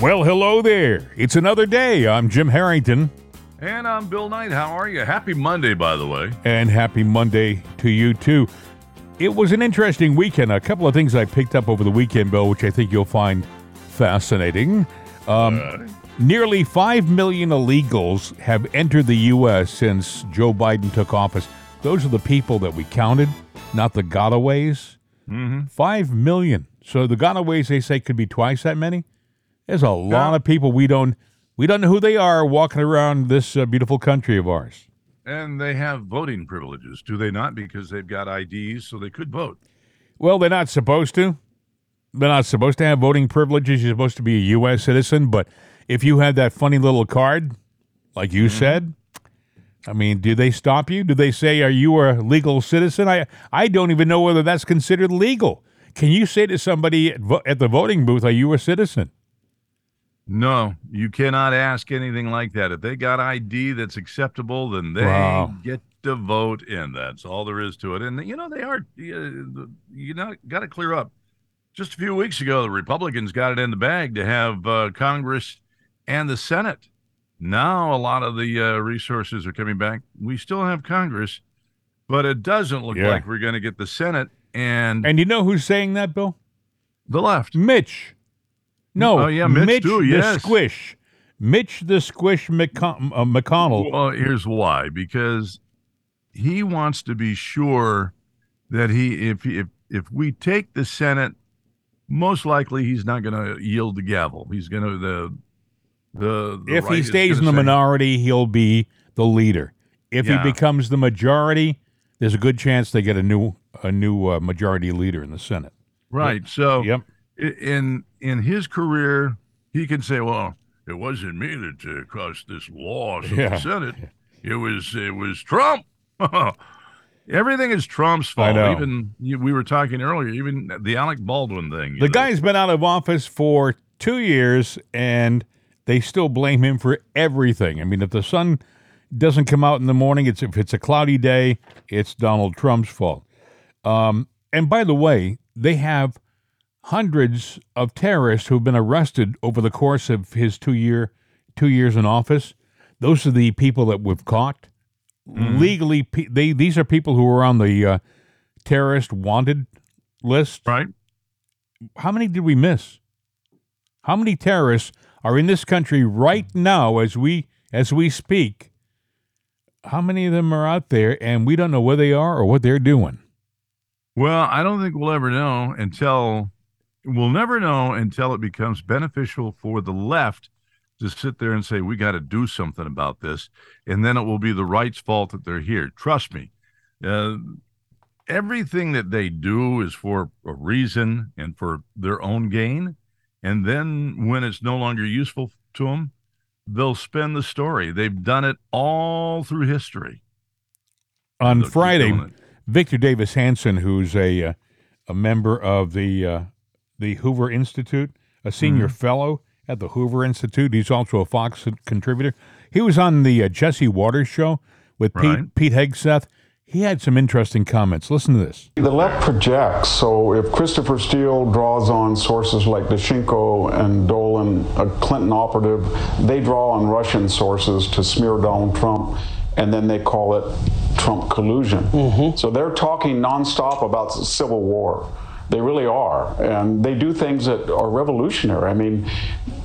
Well, hello there. It's another day. I'm Jim Harrington, And I'm Bill Knight. How are you? Happy Monday, by the way. and happy Monday to you, too. It was an interesting weekend. A couple of things I picked up over the weekend, Bill, which I think you'll find fascinating. Um, Uh, Nearly 5 million illegals have entered the U.S. since Joe Biden took office. Those are the people that we counted, not the gotaways. Mm-hmm. 5 million. So the gotaways, they say, could be twice that many. There's a lot Yeah. of people we don't we don't know who they are walking around this uh, beautiful country of ours. and they have voting privileges, do they not? Because they've got IDs, so they could vote. Well, they're not supposed to. They're not supposed to have voting privileges. You're supposed to be a U.S. citizen. But if you have that funny little card, like you said, I mean, do they stop you? Do they say, "Are you a legal citizen?" I I don't even know whether that's considered legal. Can you say to somebody at, vo- at the voting booth, "Are you a citizen?" No, you cannot ask anything like that. If they got ID that's acceptable, then they Wow. get to vote in. That's all there is to it. And you know they are. You you know, got to clear up. Just a few weeks ago, the Republicans got it in the bag to have uh, Congress and the Senate. Now a lot of the uh, resources are coming back. We still have Congress, but it doesn't look Yeah. like we're going to get the Senate and, And you know who's saying that, Bill? the left. Mitch. No. Oh, yeah, Mitch too, the yes. Squish. Mitch the Squish McCon- uh, McConnell. Well, here's why: because he wants to be sure that he, if if if we take the Senate, most likely he's not going to yield the gavel. He's going to the the. the if right he stays in the minority, he'll be the leader. If Yeah. he becomes the majority, there's a good chance they get a new a new uh, majority leader in the Senate. right? So Yep. In in his career, he can say, "Well, it wasn't me that uh, caused this loss of Yeah. the Senate. It was it was Trump." Everything is Trump's I fault. know. Even we were talking earlier, even the Alec Baldwin thing. The know. guy's been out of office for two years, and they still blame him for everything. I mean, if the sun doesn't come out in the morning, it's if it's a cloudy day, it's Donald Trump's fault. Um, and by the way, they have hundreds of terrorists who've been arrested over the course of his two year two years in office. Those are the people that we've caught legally. They these are people who are on the uh, terrorist wanted list right? how many did we miss? How many terrorists are in this country right now as we as we speak? How many of them are out there and we don't know where they are or what they're doing? Well, I don't think we'll ever know until we'll never know until it becomes beneficial for the left to sit there and say we got to do something about this, and then it will be the right's fault that they're here. Trust me. Uh, everything that they do is for a reason and for their own gain. And then when it's no longer useful to them, they'll spin the story. They've done it all through history. On Friday. Victor Davis Hanson, who's a uh, a member of the uh, the Hoover Institute, a senior fellow at the Hoover Institute, he's also a Fox contributor. He was on the uh, Jesse Watters show with Right. Pete Pete Hegseth. He had some interesting comments. Listen to this. The left projects. So if Christopher Steele draws on sources like Danchenko and Dolan, a Clinton operative, they draw on Russian sources to smear Donald Trump, and then they call it Trump collusion. So they're talking nonstop about the civil war. They really are. And they do things that are revolutionary. I mean,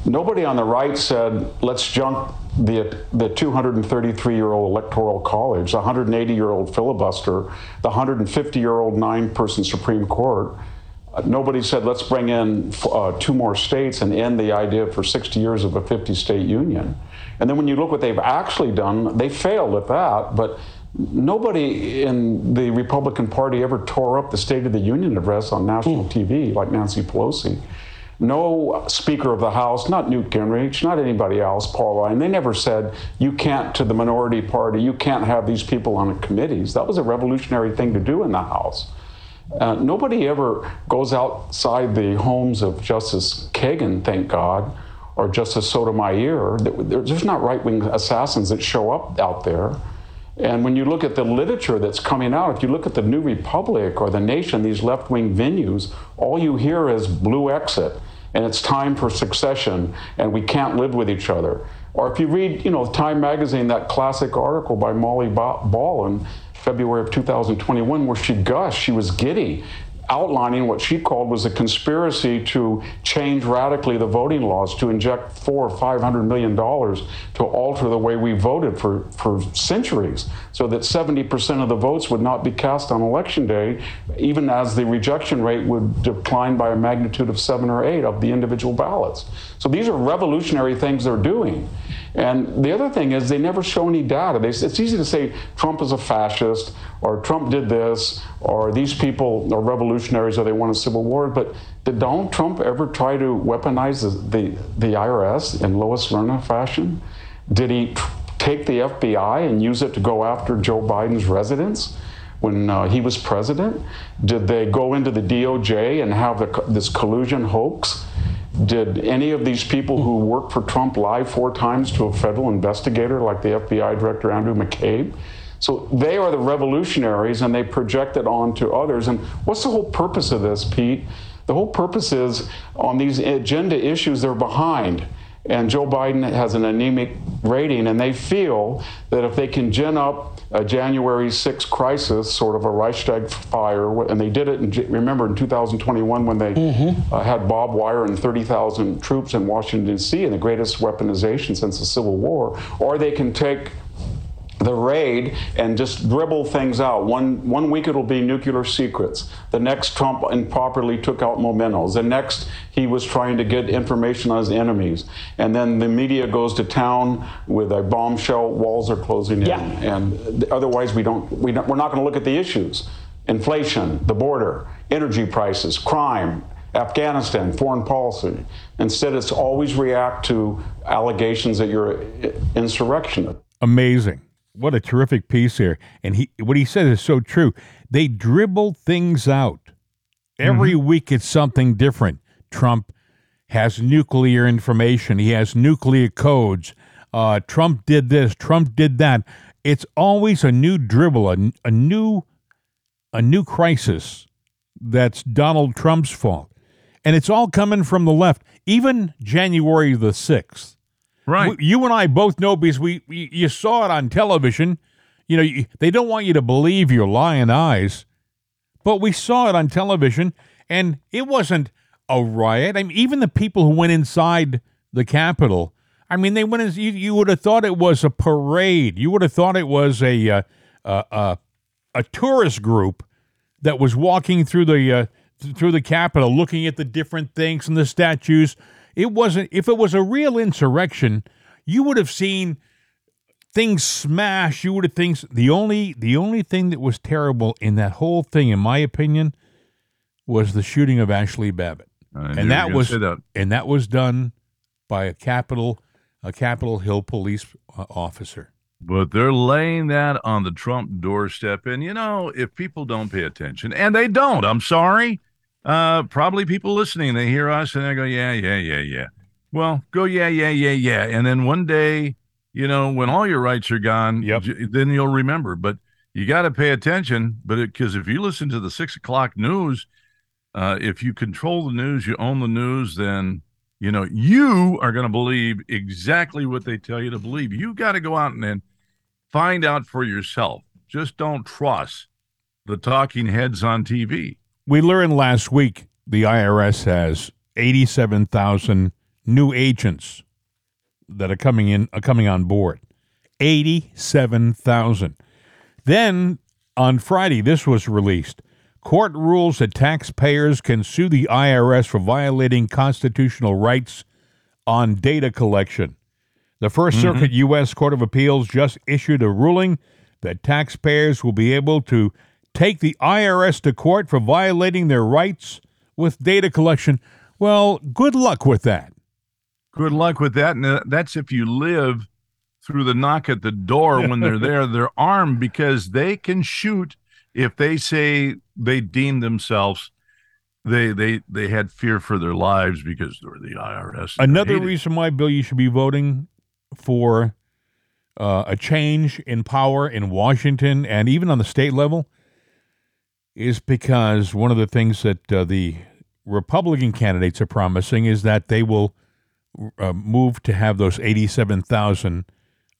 nobody on the right said, let's junk the, the 233 year old electoral college, the 180 year old filibuster, the 150 year old nine person Supreme Court. Nobody said, let's bring in uh, two more states and end the idea for 60 years of a 50 state union. And then when you look what they've actually done, they failed at that. But nobody in the Republican Party ever tore up the State of the Union address on national TV like Nancy Pelosi. No Speaker of the House, not Newt Gingrich, not anybody else, Paul Ryan, they never said, you can't, to the minority party, you can't have these people on committees. That was a revolutionary thing to do in the House. Uh, nobody ever goes outside the homes of Justice Kagan, thank God, or Justice Sotomayor. There- There's not right wing assassins that show up out there. And when you look at the literature that's coming out, if you look at the New Republic or the Nation, these left wing venues, all you hear is blue exit. and it's time for succession, and we can't live with each other. Or if you read, you know, Time magazine, that classic article by Molly Ball in February of 2021, where she gushed, she was giddy outlining what she called was a conspiracy to change radically the voting laws, to inject four or five hundred million dollars to alter the way we voted for, for centuries, so that 70% of the votes would not be cast on election day, even as the rejection rate would decline by a magnitude of seven or eight of the individual ballots. So these are revolutionary things they're doing. And the other thing is they never show any data. They, it's easy to say Trump is a fascist or Trump did this or these people are revolutionaries or they want a civil war. But did Donald Trump ever try to weaponize the, the, the IRS in Lois Lerner fashion? Did he t- take the FBI and use it to go after Joe Biden's residence? when uh, he was president? Did they go into the DOJ and have the, this collusion hoax? Did any of these people who worked for Trump lie four times to a federal investigator like the FBI Director Andrew McCabe? So they are the revolutionaries and they project it onto others. And what's the whole purpose of this, Pete? The whole purpose is on these agenda issues, they're behind and Joe Biden has an anemic rating, and they feel that if they can gin up a January 6 crisis, sort of a Reichstag fire, and they did it, in, remember in 2021 when they mm-hmm. uh, had Bob Wire and 30,000 troops in Washington, D.C., and the greatest weaponization since the Civil War, or they can take the raid and just dribble things out. One one week it'll be nuclear secrets. The next Trump improperly took out mementos. The next he was trying to get information on his enemies. And then the media goes to town with a bombshell. Walls are closing in, yeah. and otherwise we don't we don't, we're not going to look at the issues: inflation, the border, energy prices, crime. Afghanistan, foreign policy. Instead, it's always react to allegations that you're insurrectionist. Amazing what a terrific piece here. And he what he said is so true. They dribble things out. Every mm-hmm. week it's something different. Trump has nuclear information. He has nuclear codes. Uh, Trump did this. Trump did that. It's always a new dribble, a, a new, a new crisis. That's Donald Trump's fault, and it's all coming from the left. Even January the sixth, Right. You and I both know because we, we you saw it on television. You know, you, they don't want you to believe your lying eyes, but we saw it on television, and it wasn't a riot. I mean, even the people who went inside the Capitol, I mean, they went. In, you, you would have thought it was a parade. You would have thought it was a uh, uh, a tourist group that was walking through the uh, through the Capitol, looking at the different things and the statues. It wasn't, if it was a real insurrection, you would have seen things smash. You would have things. The only, the only thing that was terrible in that whole thing, in my opinion, was the shooting of Ashli Babbitt, and that was that. and that was done by a Capitol, a Capitol Hill police uh, officer. But they're laying that on the Trump doorstep. And, you know, if people don't pay attention, and they don't, I'm sorry, uh, probably people listening, they hear us and they go, yeah, yeah, yeah, yeah. Well, go, yeah, yeah, yeah, yeah. And then one day, you know, when all your rights are gone, yep. then you'll remember. But you got to pay attention. But because if you listen to the six o'clock news, uh, if you control the news, you own the news, then you know you are going to believe exactly what they tell you to believe. You got to go out and then find out for yourself. Just don't trust the talking heads on TV. We learned last week the IRS has 87,000 new agents that are coming in are coming on board. 87,000. Then on Friday this was released. Court rules that taxpayers can sue the IRS for violating constitutional rights on data collection. The 1st mm-hmm. Circuit U.S. Court of Appeals just issued a ruling that taxpayers will be able to take the IRS to court for violating their rights with data collection. Well, good luck with that. Good luck with that. And that's if you live through the knock at the door when they're there. They're armed because they can shoot if they say they deem themselves they they they had fear for their lives because they're the IRS. Another reason why Bill you should be voting for uh, a change in power in Washington and even on the state level is because one of the things that uh, the Republican candidates are promising is that they will uh, move to have those 87,000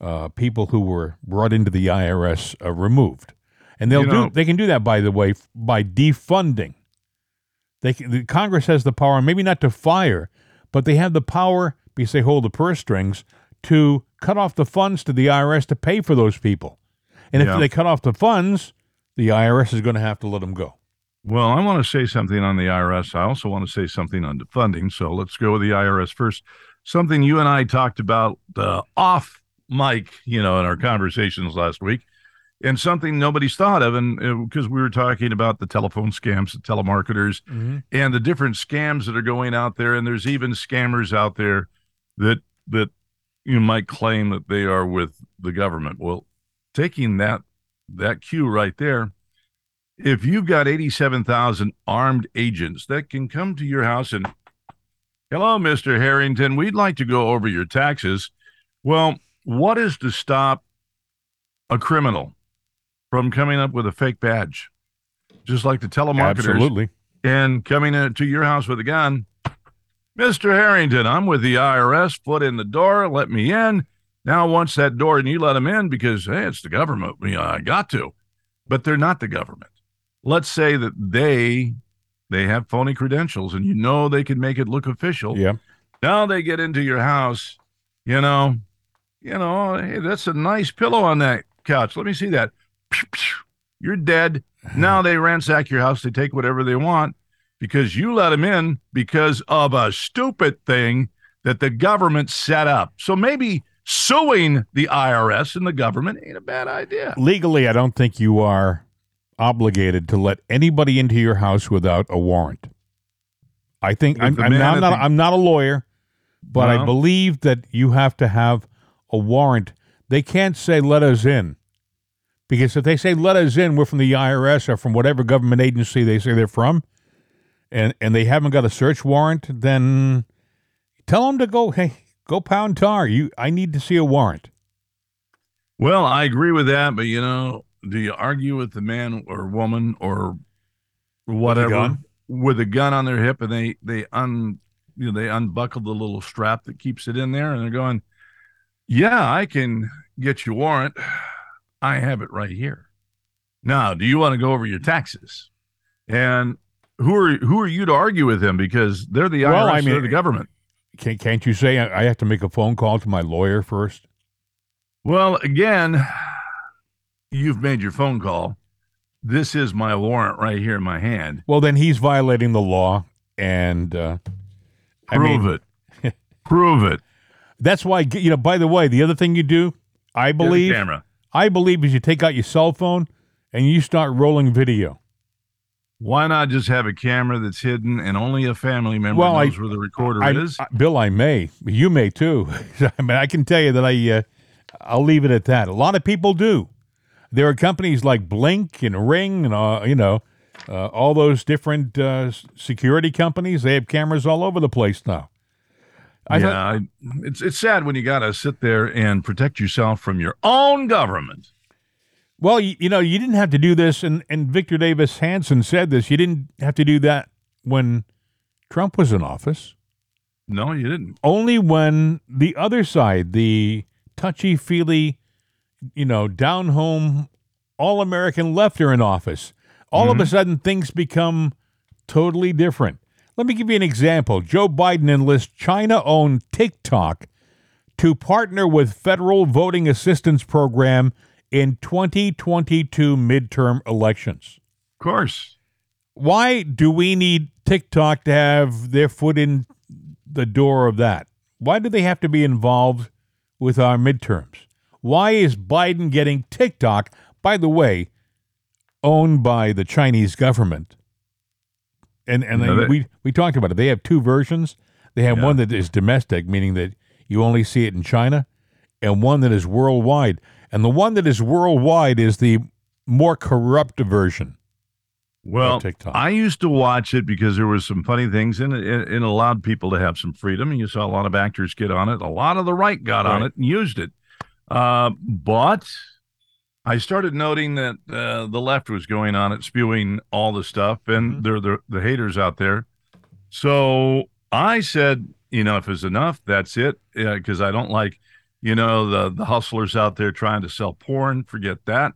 uh, people who were brought into the IRS uh, removed. And they'll You know- do they can do that by the way by defunding. They can, the Congress has the power maybe not to fire, but they have the power because they hold the purse strings to cut off the funds to the IRS to pay for those people. And if Yeah. they cut off the funds, the IRS is going to have to let them go. Well, I want to say something on the IRS. I also want to say something on defunding. So let's go with the IRS first. Something you and I talked about uh, off mic, you know, in our conversations last week, and something nobody's thought of, and because we were talking about the telephone scams, the telemarketers, and the different scams that are going out there, and there's even scammers out there that that you might claim that they are with the government. Well, taking that that cue right there if you've got 87,000 armed agents that can come to your house and, hello, Mr. Harrington, we'd like to go over your taxes. Well, what is to stop a criminal from coming up with a fake badge? Just like the telemarketers Absolutely. and coming in- to your house with a gun. Mr. Harrington, I'm with the IRS. Foot in the door. Let me in. Now, once that door and you let them in because, hey, it's the government. You know, I got to. But they're not the government. Let's say that they they have phony credentials and you know they can make it look official. Yeah. Now they get into your house, you know, you know, hey, that's a nice pillow on that couch. Let me see that. You're dead. Now they ransack your house. They take whatever they want because you let them in because of a stupid thing that the government set up. So maybe suing the IRS and the government ain't a bad idea. Legally, I don't think you are obligated to let anybody into your house without a warrant. I think I'm, I'm not, at not the- I'm not a lawyer, but I believe that you have to have a warrant. They can't say let us in. Because if they say let us in, we're from the IRS or from whatever government agency they say they're from, and and they haven't got a search warrant, then tell them to go. Hey, go pound tar. You, I need to see a warrant. Well, I agree with that, but you know, do you argue with the man or woman or whatever with a gun on their hip and they they un you know they unbuckle the little strap that keeps it in there and they're going, "Yeah, I can get you a warrant. I have it right here." Now, do you want to go over your taxes? And who are who are you to argue with them because they're the IRS, Well, I they're mean- the government. Can't, can't you say I have to make a phone call to my lawyer first? Well, again, you've made your phone call. This is my warrant right here in my hand. Well, then he's violating the law, and uh, I Prove mean it. Prove it. that's why you know. By the way, the other thing you do, I believe, camera. I believe, is you take out your cell phone and you start rolling video. Why not just have a camera that's hidden and only a family member Well, I- knows where the recorder I, is? I- Bill, I may, you may too. I mean, I can tell you that I, uh, I'll leave it at that. A lot of people do. There are companies like Blink and Ring and uh, you know, uh, all those different uh, security companies. They have cameras all over the place now. I yeah, thought- I, it's it's sad when you got to sit there and protect yourself from your own government. Well, you, you know, you didn't have to do this, and, and Victor Davis Hanson said this. You didn't have to do that when Trump was in office. No, you didn't. Only when the other side, the touchy feely, you know, down home, all American left are in office. All of a mm-hmm. sudden, things become totally different. Let me give you an example. Joe Biden enlists China owned TikTok to partner with federal voting assistance program in 2022 midterm elections. Of course. Why do we need TikTok to have their foot in the door of that? Why do they have to be involved with our midterms? Why is Biden getting TikTok, by the way, owned by the Chinese government? And and No, that- we we talked about it. They have two versions. They have Yeah. one that is domestic, meaning that you only see it in China, and one that is worldwide. And the one that is worldwide is the more corrupt version. Well, I used to watch it because there was some funny things in it. It, it allowed people to have some freedom, and you saw a lot of actors get on it. A lot of the right got on it and used it. Uh, but I started noting that uh, the left was going on it, spewing all the stuff, and Mhm. they're the the haters out there. So I said, enough is enough. That's it. Because I don't like, you know, the the hustlers out there trying to sell porn. Forget that.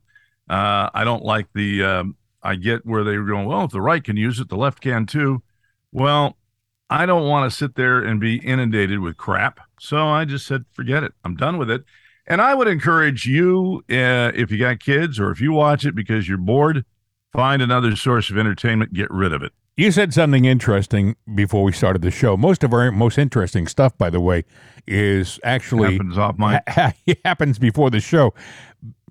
Uh, I don't like the. Um, I get where they were going. Well, if the right can use it, the left can too. Well, I don't want to sit there and be inundated with crap. So I just said, forget it. I'm done with it. And I would encourage you, uh, if you got kids or if you watch it because you're bored, find another source of entertainment, get rid of it. You said something interesting before we started the show. Most of our most interesting stuff, by the way, is actually Happens off mic. ha- happens before the show.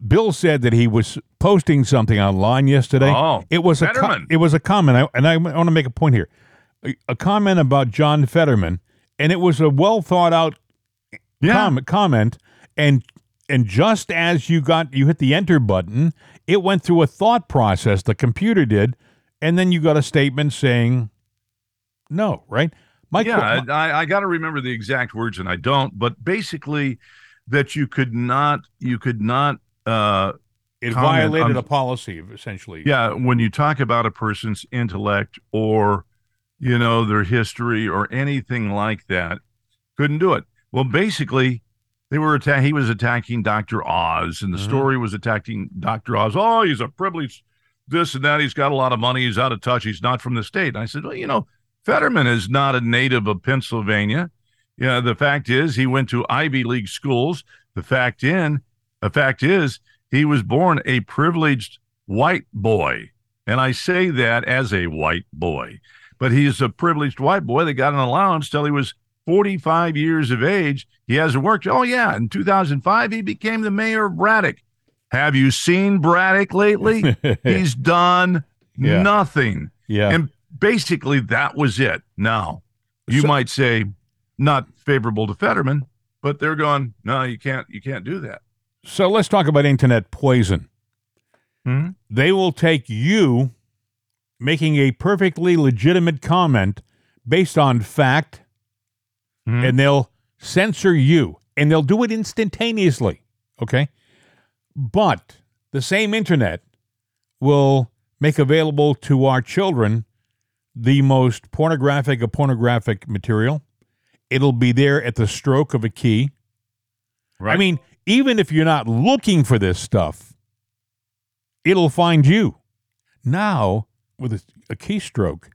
Bill said that he was posting something online yesterday. Oh, it was a co- Fetterman. it was a comment, I, and I want to make a point here. A, a comment about John Fetterman, and it was a well thought out Yeah. com- comment, and and just as you got you hit the enter button, it went through a thought process. The computer did, and then you got a statement saying no. Right? My yeah, I, I got to remember the exact words, and I don't. But basically, that you could not, you could not. Uh, it violated on- a policy essentially. yeah, when you talk about a person's intellect or, you know, their history or anything like that, couldn't do it. Well, basically, they were atta- He was attacking Doctor Oz, and the Mhm. story was attacking Doctor Oz. Oh, he's a privileged, this and that. He's got a lot of money. He's out of touch. He's not from the state. And I said, well, you know, Fetterman is not a native of Pennsylvania. Yeah, the fact is he went to Ivy League schools. The fact in the fact is he was born a privileged white boy. And I say that as a white boy. But he's a privileged white boy that got an allowance till he was 45 years of age. He hasn't worked. Oh, yeah. In 2005, he became the mayor of Braddock. Have you seen Braddock lately? He's done Yeah. nothing. yeah. And basically, that was it. Now, you So- might say not favorable to Fetterman, but they're going, no, you can't, you can't do that. so let's talk about internet poison. Mhm. They will take you making a perfectly legitimate comment based on fact Mhm. and they'll censor you and they'll do it instantaneously. Okay. But the same internet will make available to our children the most pornographic of pornographic material. It'll be there at the stroke of a key. I mean, even if you're not looking for this stuff, it'll find you. Now, with a, a keystroke,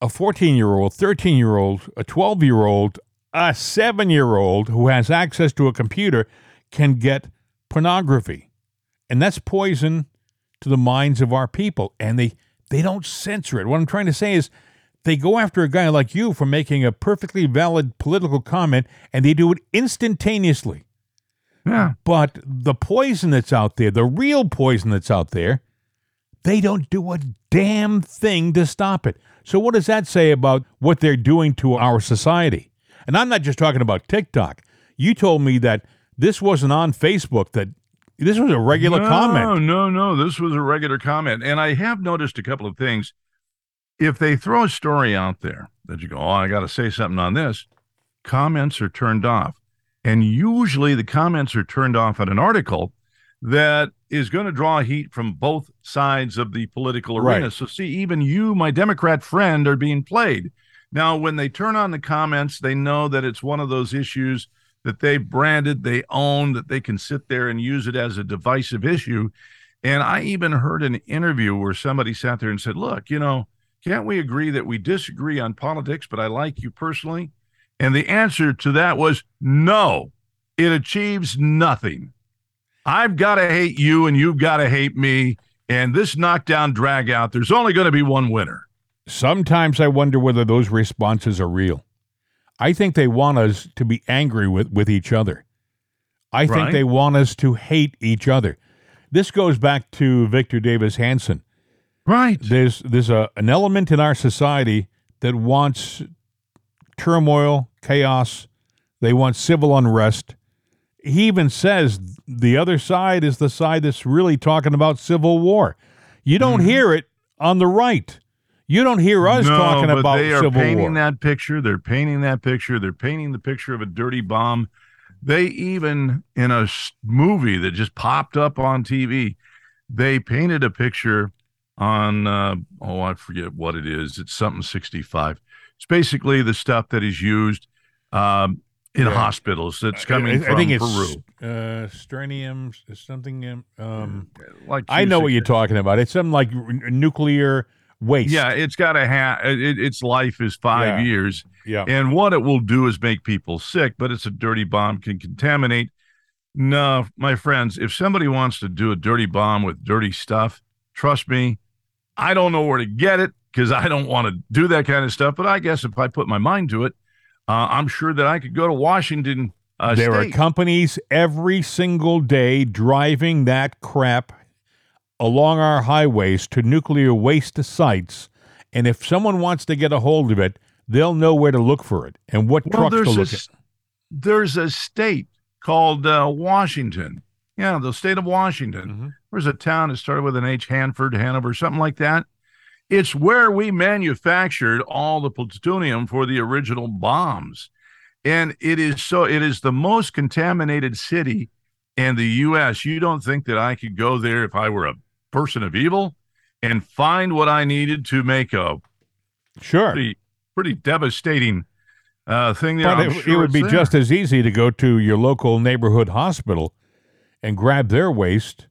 a 14 year old, 13 year old, a 12 year old, a seven year old who has access to a computer can get pornography. And that's poison to the minds of our people. And they, they don't censor it. What I'm trying to say is they go after a guy like you for making a perfectly valid political comment and they do it instantaneously. yeah. But the poison that's out there, the real poison that's out there, they don't do a damn thing to stop it. So, what does that say about what they're doing to our society? And I'm not just talking about TikTok. You told me that this wasn't on Facebook, that this was a regular no, comment. No, no, no. this was a regular comment. And I have noticed a couple of things. If they throw a story out there that you go, oh, I got to say something on this, comments are turned off. And usually the comments are turned off on an article that is going to draw heat from both sides of the political arena. Right. So, see, even you, my Democrat friend, are being played. Now, when they turn on the comments, they know that it's one of those issues that they branded, they own, that they can sit there and use it as a divisive issue. And I even heard an interview where somebody sat there and said, Look, you know, can't we agree that we disagree on politics, but I like you personally? And the answer to that was no, it achieves nothing. I've got to hate you and you've got to hate me. And this knockdown drag out, there's only going to be one winner. Sometimes I wonder whether those responses are real. I think they want us to be angry with, with each other. I think they want us to hate each other. This goes back to Victor Davis Hanson. Right. There's there's a an element in our society that wants turmoil, chaos. They want civil unrest. He even says the other side is the side that's really talking about civil war. You don't mm-hmm. hear it on the right. You don't hear us no, talking but about they are civil painting war. that picture. They're painting that picture. They're painting the picture of a dirty bomb. They even in a movie that just popped up on TV, they painted a picture on uh, oh I forget what it is. It's something sixty five. It's basically the stuff that is used um, in Yeah. hospitals. That's coming I, from I think Peru. it's uh, stranium, something. Um, Like I know what you're talking about. It's something like r- nuclear waste. Yeah, it's got a ha- it, its life is five Yeah. years, yeah. and what it will do is make people sick. But it's a dirty bomb, can contaminate. No, my friends, if somebody wants to do a dirty bomb with dirty stuff, trust me, I don't know where to get it because I don't want to do that kind of stuff. But I guess if I put my mind to it, uh, I'm sure that I could go to Washington uh, there are companies every single day driving that crap along our highways to nuclear waste sites. And if someone wants to get a hold of it, they'll know where to look for it and what well, trucks to there's a, look at. there's a state called uh, Washington. Yeah, the state of Washington. Mhm. There's a town that started with an H, Hanford, Hanover, something like that. It's where we manufactured all the plutonium for the original bombs. And it is so, it is the most contaminated city in the U.S. You don't think that I could go there if I were a person of evil and find what I needed to make a Sure. pretty, pretty devastating uh, thing there? But it, it would be there. just as easy to go to your local neighborhood hospital and grab their waste.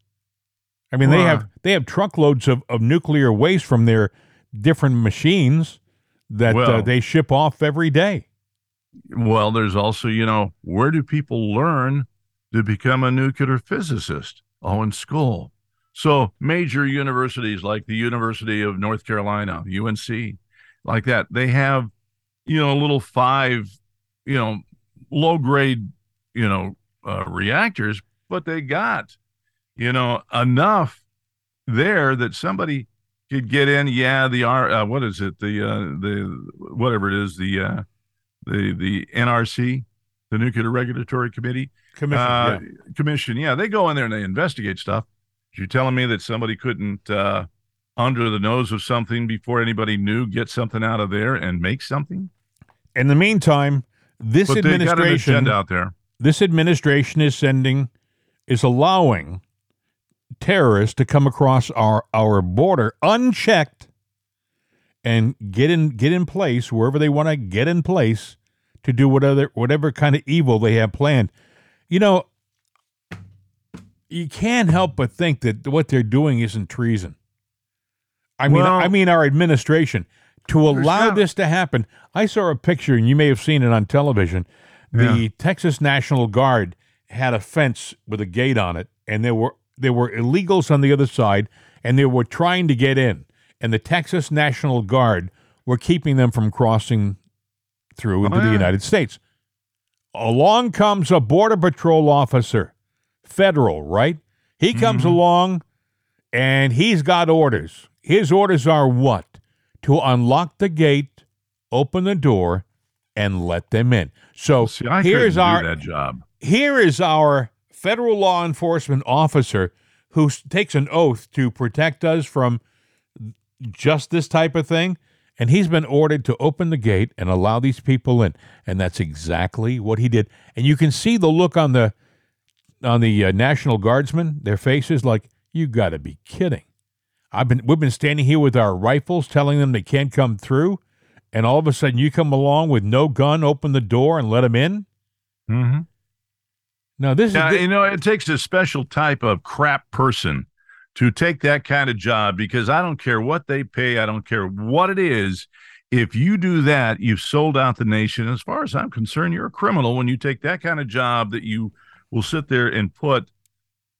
I mean, they have they have truckloads of, of nuclear waste from their different machines that uh, they ship off every day. Well, there's also, you know, where do people learn to become a nuclear physicist? Oh, in school. So major universities like the University of North Carolina, UNC, like that, they have, you know, a little five, you know, low grade, you know, uh, reactors, but they got, you know, enough there that somebody could get in. Yeah, the R, uh, what is it? The uh, the whatever it is, the uh, the the NRC, the Nuclear Regulatory Committee Commission. uh, yeah. Commission. Yeah, they go in there and they investigate stuff. You're telling me that somebody couldn't, uh, under the nose of something before anybody knew, get something out of there and make something? In the meantime, this But they got an administration out there this administration is sending is allowing terrorists to come across our our border unchecked and get in get in place wherever they want to get in place to do whatever whatever kind of evil they have planned. You know, you can't help but think that what they're doing isn't treason. I mean, Well- I mean our administration to allow not- this to happen. I saw a picture, and you may have seen it on television. The Yeah. Texas National Guard had a fence with a gate on it, and there were there were illegals on the other side, and they were trying to get in, and the Texas National Guard were keeping them from crossing through into oh, the yeah. United States. Along comes a border patrol officer, federal, right? He comes mm-hmm. along, and he's got orders. His orders are what? To unlock the gate, open the door, and let them in. So See, here's our job. here is our federal law enforcement officer who takes an oath to protect us from just this type of thing and he's been ordered to open the gate and allow these people in and that's exactly what he did and you can see the look on the on the uh, national guardsmen their faces like you got to be kidding i've been we've been standing here with our rifles telling them they can't come through and all of a sudden you come along with no gun open the door and let them in Mm-hmm. now this Yeah, is you know, it takes a special type of crap person to take that kind of job because I don't care what they pay, I don't care what it is. If you do that, you've sold out the nation. As far as I'm concerned, you're a criminal when you take that kind of job that you will sit there and put,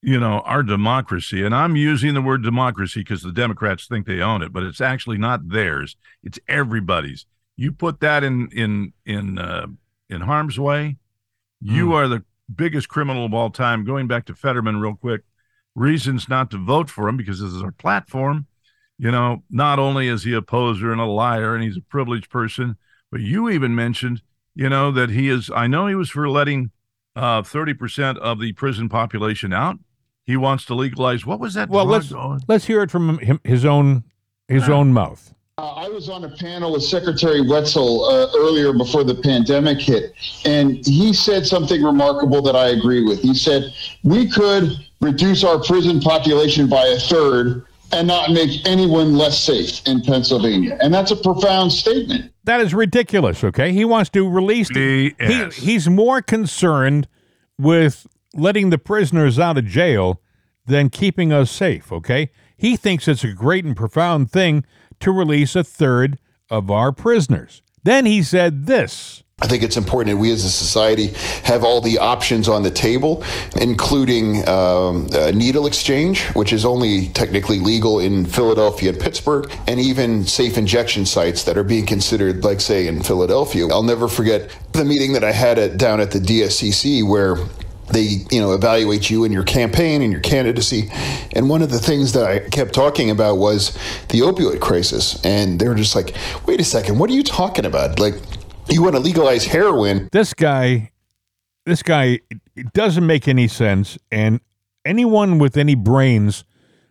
you know, our democracy. And I'm using the word democracy because the Democrats think they own it, but it's actually not theirs. It's everybody's. You put that in in in uh, in harm's way, you Hmm. are the biggest criminal of all time. Going back to Fetterman real quick, reasons not to vote for him because this is our platform. You know, not only is he a poser and a liar and he's a privileged person, but you even mentioned, you know, that he is. I know he was for letting uh, 30% of the prison population out. He wants to legalize. What was that? Well, drug? let's let's hear it from him, his own his own mouth. Uh, I was on a panel with Secretary Wetzel uh, earlier before the pandemic hit, and he said something remarkable that I agree with. He said, We could reduce our prison population by a third and not make anyone less safe in Pennsylvania. And that's a profound statement. That is ridiculous. Okay, he wants to release. The, he, he's more concerned with letting the prisoners out of jail than keeping us safe. Okay, he thinks it's a great and profound thing to release a third of our prisoners. Then he said this. I think it's important that we as a society have all the options on the table, including um, needle exchange, which is only technically legal in Philadelphia and Pittsburgh, and even safe injection sites that are being considered, like, say, in Philadelphia. I'll never forget the meeting that I had at, down at the DSCC where they you know evaluate you and your campaign and your candidacy. And one of the things that i kept talking about was the opioid crisis. And they were just like wait a second what are you talking about? Like you want to legalize heroin This guy, this guy, it doesn't make any sense. And anyone with any brains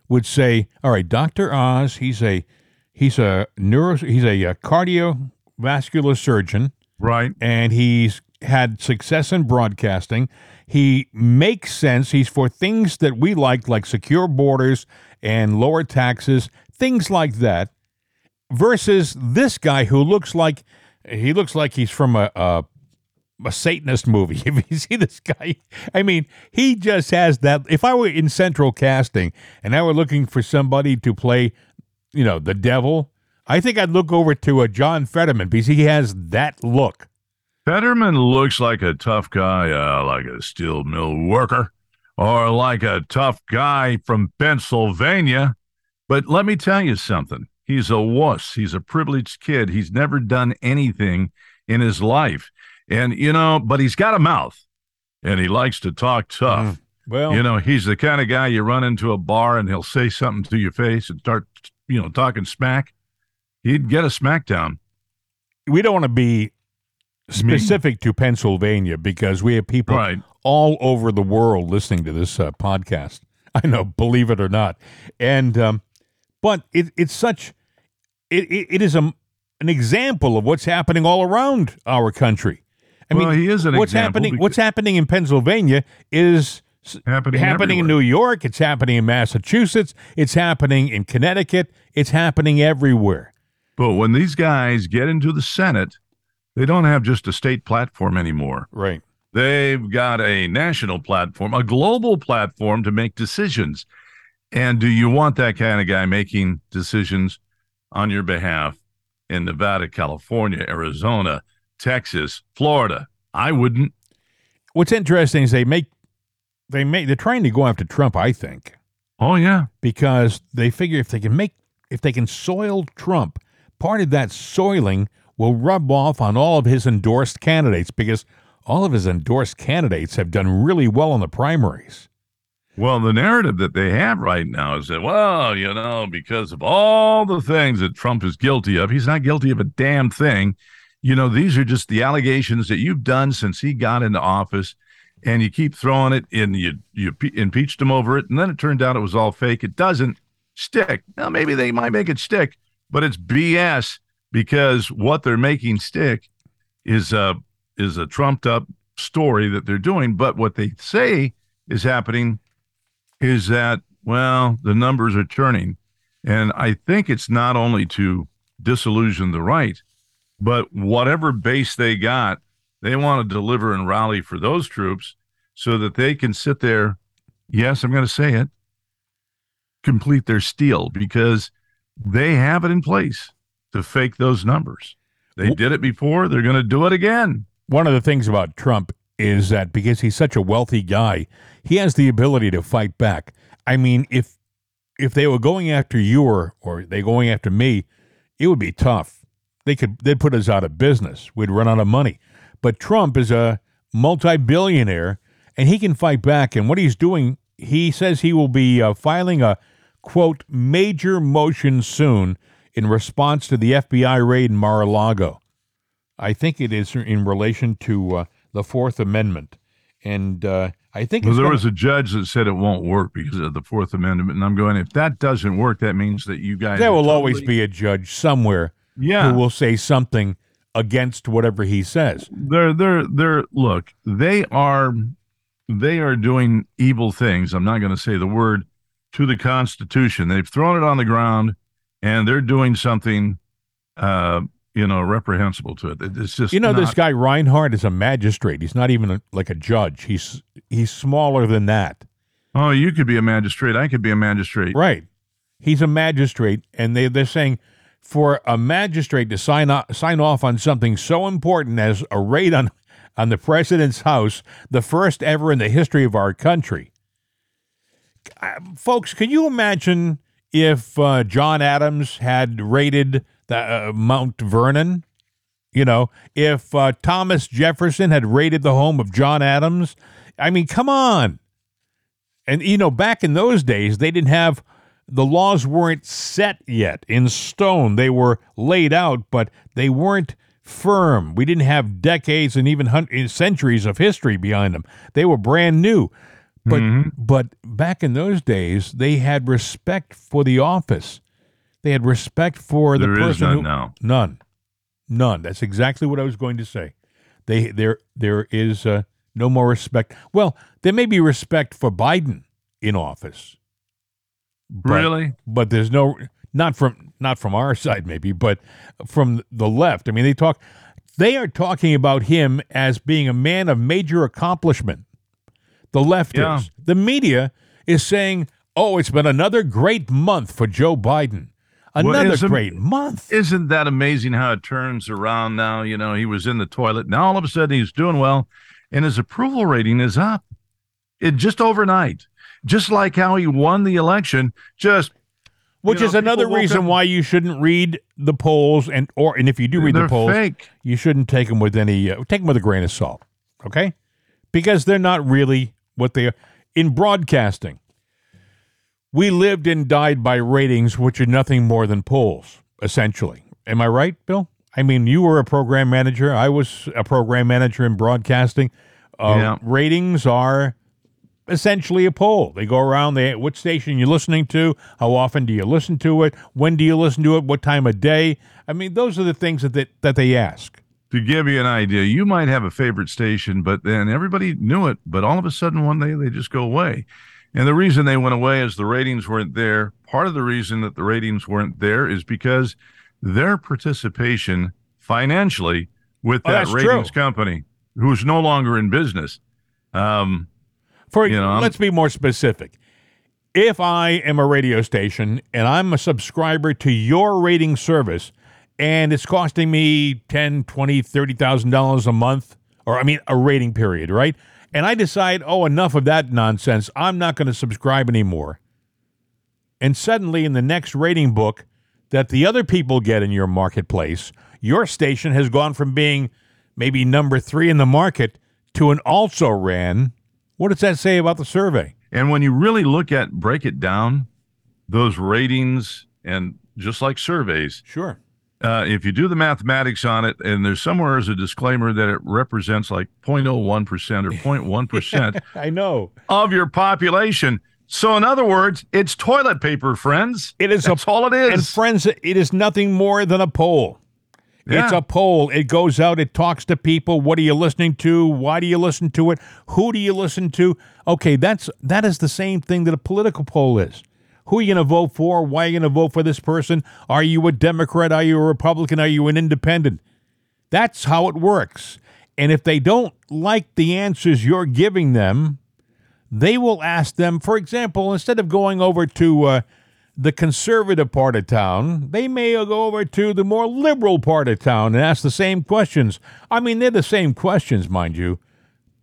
would say, "All right, Doctor Oz, he's a he's a neuro he's a, uh cardiovascular surgeon." Right. and he's had success in broadcasting. He makes sense. He's for things that we like, like secure borders and lower taxes, things like that. Versus this guy who looks like he looks like he's from a a, a Satanist movie. If you see this guy, I mean, he just has that. If I were in central casting and I were looking for somebody to play, you know, the devil, I think I'd look over to a John Fetterman because he has that look. Fetterman looks like a tough guy, uh, like a steel mill worker, or like a tough guy from Pennsylvania. But let me tell you something. He's a wuss. He's a privileged kid. He's never done anything in his life. And, you know, but he's got a mouth and he likes to talk tough. Well, You know, he's the kind of guy you run into a bar and he'll say something to your face and start, you know, talking smack. He'd get a smackdown. we don't want to be specific to Pennsylvania because we have people Right. all over the world listening to this uh, podcast. I know, believe it or not, and um, but it, it's such it, it, it is a an example of what's happening all around our country. I Well, mean, he is an what's happening? What's happening in Pennsylvania is Happening happening in. New York. It's happening in Massachusetts. It's happening in Connecticut. It's happening everywhere. But when these guys get into the Senate, they don't have just a state platform anymore. Right. They've got a national platform, a global platform to make decisions. And do you want that kind of guy making decisions on your behalf in Nevada, California, Arizona, Texas, Florida? I wouldn't. What's interesting is they make they make they're trying to go after Trump, I think, Oh, yeah. because they figure if they can make if they can soil Trump, part of that soiling will rub off on all of his endorsed candidates because all of his endorsed candidates have done really well in the primaries. Well, the narrative that they have right now is that, well, you know, because of all the things that Trump is guilty of, he's not guilty of a damn thing. You know, these are just the allegations that you've done since he got into office, and you keep throwing it and you you impeached him over it, and then it turned out it was all fake. It doesn't stick. Now maybe they might make it stick, but it's BS because what they're making stick is a is a trumped up story that they're doing. But what they say is happening is that well the numbers are turning and i think it's not only to disillusion the right but whatever base they got they want to deliver and rally for those troops so that they can sit there yes i'm going to say it complete their steal because they have it in place to fake those numbers. They did it before they're going to do it again. One of the things about Trump is that because he's such a wealthy guy, he has the ability to fight back. I mean, if if they were going after you or or they going after me, it would be tough. They could they'd put us out of business. We'd run out of money. But Trump is a multi-billionaire and he can fight back and what he's doing, he says he will be uh, filing a quote major motion soon in response to the FBI raid in Mar-a-Lago. I think it is in relation to uh, the Fourth Amendment, and uh, I think Well, there gonna- was a judge that said it won't work because of the Fourth Amendment, and I'm going. If that doesn't work, that means that you guys. there will always be a judge somewhere Yeah, who will say something against whatever he says. they're they're they're look. They are they are doing evil things. I'm not going to say the word, to the Constitution. They've thrown it on the ground, and they're doing something, uh, you know, reprehensible to it. It's just You know, this guy Reinhart is a magistrate. He's not even a, like a judge. He's he's smaller than that. Oh, you could be a magistrate. I could be a magistrate. Right. He's a magistrate, and they they're saying for a magistrate to sign off, sign off on something so important as a raid on on the president's house, the first ever in the history of our country. Uh, folks, can you imagine if uh, John Adams had raided the uh, Mount Vernon? You know, if uh, Thomas Jefferson had raided the home of John Adams, I mean, come on. And you know, back in those days, they didn't have the laws weren't set yet in stone. They were laid out, but they weren't firm. We didn't have decades and even hun- centuries of history behind them. They were brand new. But Mm-hmm. but back in those days, they had respect for the office. They had respect for the There is person none who now. none, none. That's exactly what I was going to say. They there there is uh, no more respect. Well, there may be respect for Biden in office. But- really? but there's no not from not from our side maybe but from the left i mean they talk they are talking about him as being a man of major accomplishment the left Yeah. is the media is saying oh it's been another great month for joe biden another isn't- great month Isn't that amazing how it turns around now? You know, he was in the toilet. Now all of a sudden he's doing well, and his approval rating is up. It just overnight. Just like how he won the election, just which you know, is another reason up- why you shouldn't read the polls and or and if you do read they're the polls fake. you shouldn't take them with any uh, take them with a grain of salt okay because they're not really what they are in broadcasting we lived and died by ratings which are nothing more than polls essentially am i right bill i mean you were a program manager i was a program manager in broadcasting uh, Yeah. ratings are essentially a poll. They go around. They what station you're listening to? How often do you listen to it? When do you listen to it? What time of day? I mean, those are the things that they, that they ask. to give you an idea, you might have a favorite station, but then everybody knew it, but all of a sudden one day they just go away. And the reason they went away is the ratings weren't there. Part of the reason that the ratings weren't there is because their participation financially with Oh, that ratings true. company, who's no longer in business. Um, For You know, I'm- let's be more specific. If I am a radio station and I'm a subscriber to your rating service and it's costing me 10, 20, 30,000 dollars a month or I mean a rating period, right? And I decide, "Oh, enough of that nonsense. I'm not going to subscribe anymore." And suddenly in the next rating book that the other people get in your marketplace, your station has gone from being maybe number 3 in the market to an also ran. What does that say about the survey? And when you really look at break it down, those ratings and just like surveys, Sure. Uh, if you do the mathematics on it, and there's somewhere as a disclaimer that it represents like 0.01% or 0.1% I know. of your population. So, in other words, it's toilet paper, friends. It is That's a all it is. And friends, it is nothing more than a poll. It's a poll. It goes out, it talks to people. What are you listening to? Why do you listen to it? Who do you listen to? Okay, that's that is the same thing that a political poll is. Who are you going to vote for? Why are you going to vote for this person? Are you a Democrat? Are you a Republican? Are you an independent? That's how it works. And if they don't like the answers you're giving them, they will ask them, for example, instead of going over to uh, the conservative part of town, they may go over to the more liberal part of town and ask the same questions. I mean, they're the same questions, mind you,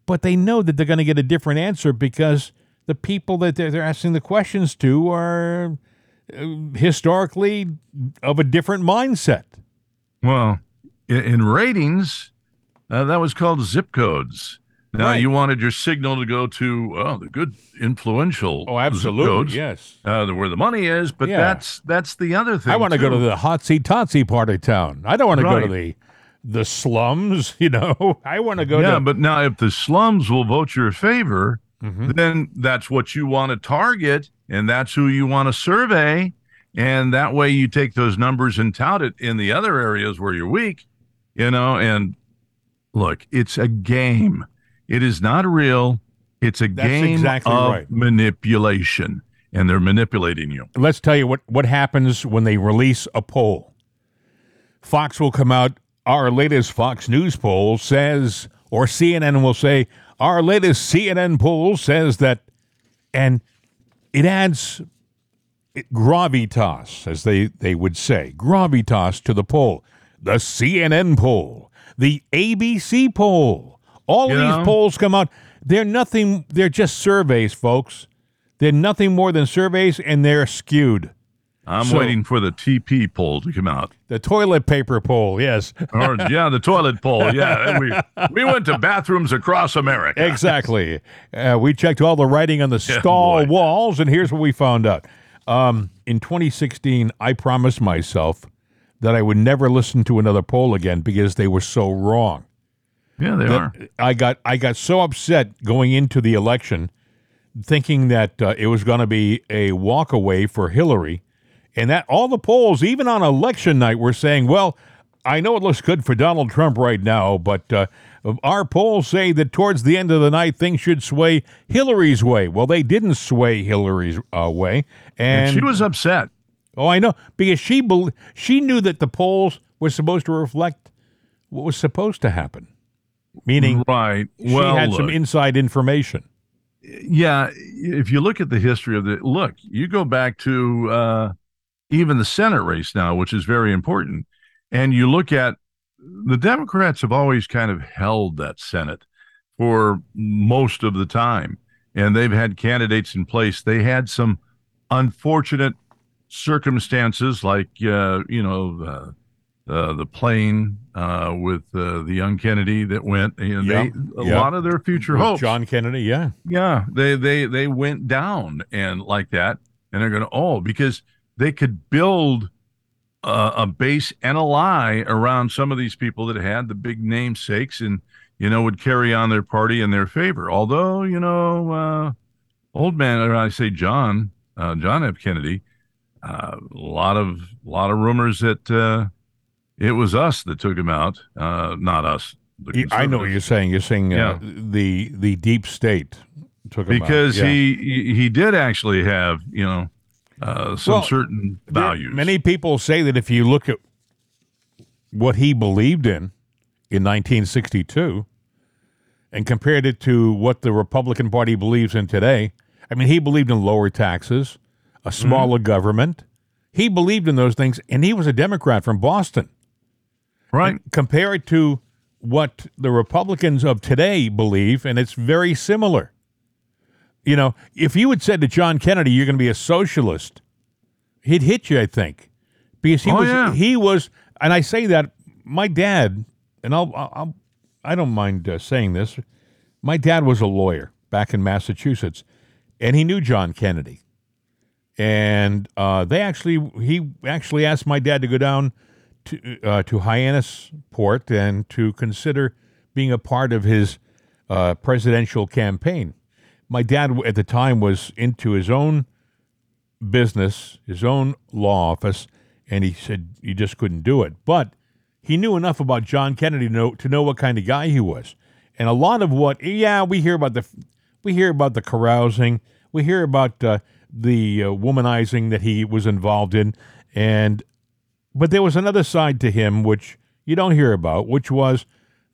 but they know that they're going to get a different answer because the people that they're, they're asking the questions to are uh, historically of a different mindset. well, in, in ratings, uh, that was called zip codes. Now, Right. you wanted your signal to go to, oh, the good influential Oh, absolutely. codes, Yes. uh, where the money is, but Yeah. that's that's the other thing. I want to go to the hotsy totsy part of town. I don't want to go to the the slums, you know. I want to go yeah, to but now if the slums will vote your favor, Mhm. then that's what you want to target, and that's who you want to survey, and that way you take those numbers and tout it in the other areas where you're weak, you know. And look, it's a game. It is not real. It's a That's game exactly of right. manipulation. and they're manipulating you. let's tell you what, what happens when they release a poll. Fox will come out, our latest Fox News poll says, or CNN will say, our latest CNN poll says that, and it adds gravitas, as they, they would say, gravitas to the poll. The CNN poll, the ABC poll, all You of know? these polls come out. They're nothing, they're just surveys, folks. They're nothing more than surveys, and they're skewed. I'm So- waiting for the TP poll to come out. The toilet paper poll, yes, Or yeah, the toilet poll. Yeah, we we went to bathrooms across America. exactly. Uh, we checked all the writing on the stall boy. walls, and here's what we found out. Um, in 2016, I promised myself that I would never listen to another poll again because they were so wrong. Yeah, they are. I got I got so upset going into the election, thinking that uh, it was going to be a walkaway for Hillary, and that all the polls, even on election night, were saying, "Well, I know it looks good for Donald Trump right now, but uh, our polls say that towards the end of the night things should sway Hillary's way." Well, they didn't sway Hillary's uh, way, and, she was upset. oh, I know because she bel she knew that the polls were supposed to reflect what was supposed to happen, meaning Right. Well, she had some inside information. yeah. If you look at the history of the look, you go back to uh, even the Senate race now, which is very important, and you look at the Democrats have always kind of held that Senate for most of the time, and they've had candidates in place. They had some unfortunate circumstances, like uh, you know. Uh, uh, the plane uh, with uh, the young Kennedy that went, and Yeah, they a yeah. lot of their future With hopes. John Kennedy, yeah. Yeah, they they they went down and like that, and they're going to oh because they could build a, a base and a lie around some of these people that had the big namesakes and you know would carry on their party in their favor. Although you know, uh, old man, or I say John uh, John F. Kennedy, uh, a lot of lot of rumors that uh, it was us that took him out, uh, not us. I know what you're saying. You're saying uh, the the deep state took him out. because Yeah. he he did actually have you know uh, some Well, certain values. Many people say that if you look at what he believed in in 1962 and compared it to what the Republican Party believes in today, I mean, he believed in lower taxes, a smaller Mm-hmm. government. He believed in those things, and he was a Democrat from Boston. right? compare it to what the Republicans of today believe, and it's very similar. You know, if you had said to John Kennedy, "You're going to be a socialist," he'd hit you, I think, because he Oh, was yeah. he was, and I say that my dad, and I'll, I'll, I'll don't mind uh, saying this. My dad was a lawyer back in Massachusetts, and he knew John Kennedy. And uh, they actually, he actually asked my dad to go down to uh, to Hyannisport and to consider being a part of his uh, presidential campaign. My dad at the time was into his own business, his own law office, and he said he just couldn't do it. But he knew enough about John Kennedy to know, to know what kind of guy he was. And a lot of what, yeah, we hear about the, we hear about the carousing, we hear about uh, the uh, womanizing that he was involved in, and but there was another side to him which you don't hear about, which was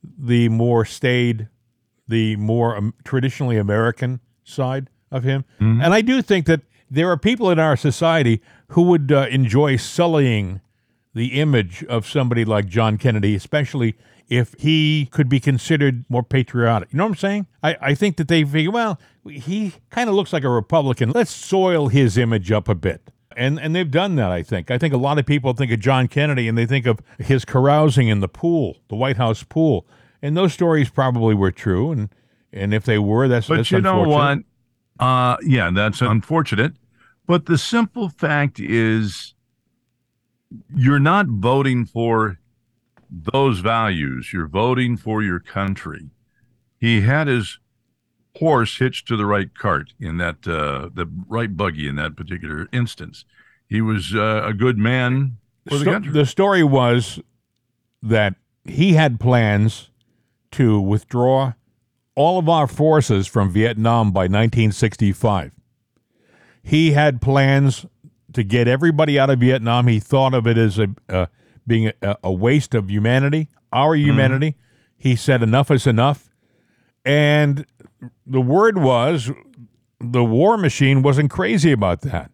the more staid, the more um, traditionally American side of him. And I do think that there are people in our society who would uh, enjoy sullying the image of somebody like John Kennedy, especially if he could be considered more patriotic. You know what I'm saying? I, I think that they figure, well, he kind of looks like a Republican. Let's soil his image up a bit. And and they've done that, I think. I think a lot of people think of John Kennedy and they think of his carousing in the pool, the White House pool. And those stories probably were true. And and if they were, that's But that's you know what? Uh, yeah, that's unfortunate. But the simple fact is, you're not voting for those values. You're voting for your country. He had his horse hitched to the right cart in that uh, the right buggy in that particular instance. He was uh, a good man for the Sto- country. the story was that he had plans to withdraw all of our forces from Vietnam by 1965. he had plans to get everybody out of Vietnam. He thought of it as a uh, being a, a waste of humanity, our humanity. He said enough is enough, and the word was the war machine wasn't crazy about that.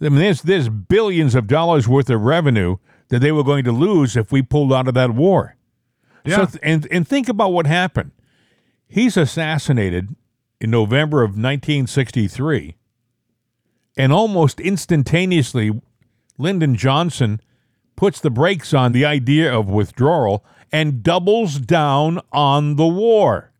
I mean, there's there's billions of dollars worth of revenue that they were going to lose if we pulled out of that war. Yeah. So th- and and think about what happened. He's assassinated in November of 1963, and almost instantaneously, Lyndon Johnson puts the brakes on the idea of withdrawal and doubles down on the war.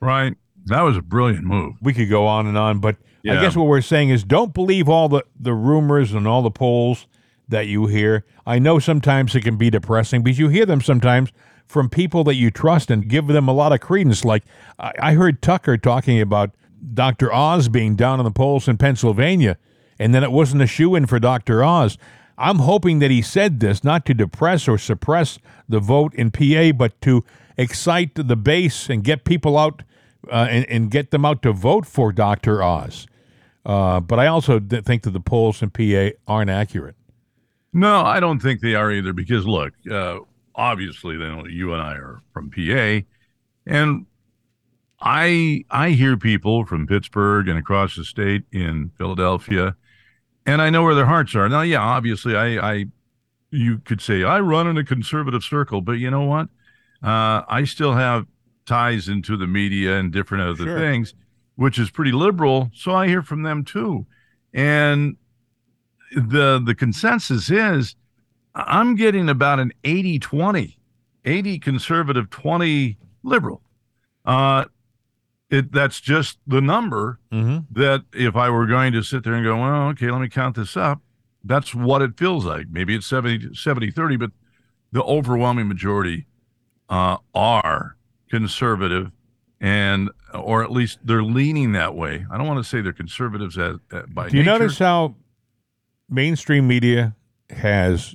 Right. That was a brilliant move. We could go on and on, but I guess what we're saying is don't believe all the, the rumors and all the polls that you hear. I know sometimes it can be depressing because you hear them sometimes from people that you trust and give them a lot of credence. Like I, heard Tucker talking about Dr. Oz being down in the polls in Pennsylvania, and then it wasn't a shoe in for Dr. Oz. I'm hoping that he said this not to depress or suppress the vote in PA, but to excite the base and get people out uh, and, and get them out to vote for Dr. Oz. Uh, but I also th- think that the polls in PA aren't accurate. No, I don't think they are either because look, uh, obviously they know you and I are from PA and I I hear people from Pittsburgh and across the state in Philadelphia and I know where their hearts are. Now, yeah, obviously I I you could say I run in a conservative circle, but you know what? Uh, I still have ties into the media and different other Sure. things, which is pretty liberal. So I hear from them too. And the the consensus is I'm getting about an 80 20, 80 conservative, 20 liberal. Uh, it that's just the number Mm-hmm. that if I were going to sit there and go, well, okay, let me count this up, that's what it feels like. Maybe it's 70, 70 30, but the overwhelming majority uh, are conservative and or at least they're leaning that way. I don't want to say they're conservatives as, uh, by Do you nature. notice how mainstream media has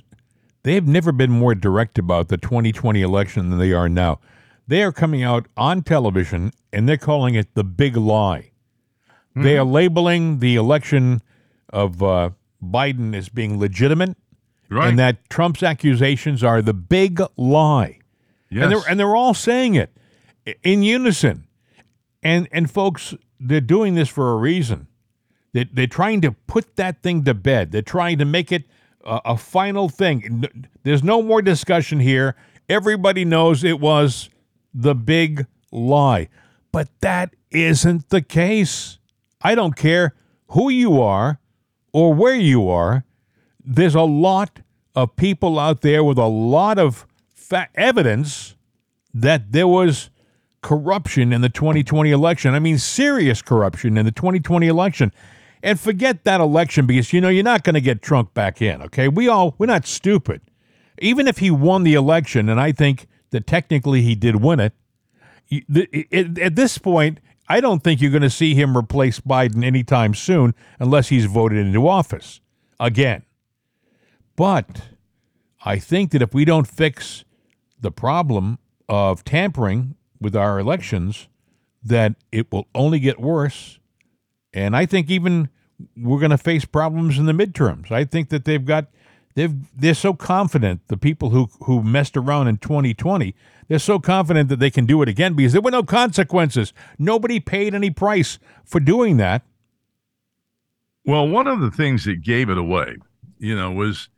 they have never been more direct about the 2020 election than they are now. They are coming out on television and they're calling it the big lie. They are labeling the election of uh, Biden as being legitimate right? and that Trump's accusations are the big lie. yes. And they're and they're all saying it in unison. And and folks, they're doing this for a reason. They they're trying to put that thing to bed. They're trying to make it a, a final thing. There's no more discussion here. Everybody knows it was the big lie. But that isn't the case. I don't care who you are or where you are. There's a lot of people out there with a lot of fa- evidence that there was corruption in the 2020 election. I mean, serious corruption in the 2020 election. And forget that election because you know you're not going to get Trump back in. Okay, we all we're not stupid. Even if he won the election, and I think that technically he did win it, at this point, I don't think you're going to see him replace Biden anytime soon unless he's voted into office again. But I think that if we don't fix the problem of tampering with our elections, that it will only get worse. And I think even we're going to face problems in the midterms. I think that they've got they've they're so confident the people who who messed around in 2020 they're so confident that they can do it again because there were no consequences. Nobody paid any price for doing that. Well, one of the things that gave it away, you know, was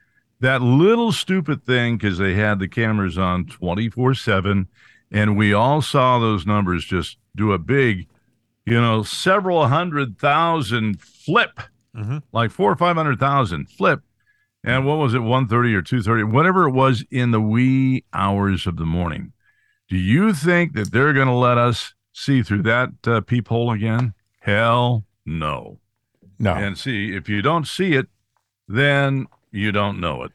that little stupid thing because they had the cameras on 24 7, and we all saw those numbers just do a big, you know, several hundred thousand flip, Mhm. like four or 500,000 flip. And what was it, 130 or 230, whatever it was in the wee hours of the morning. Do you think that they're going to let us see through that uh, peephole again? Hell no. No. And see, if you don't see it, then you don't know it.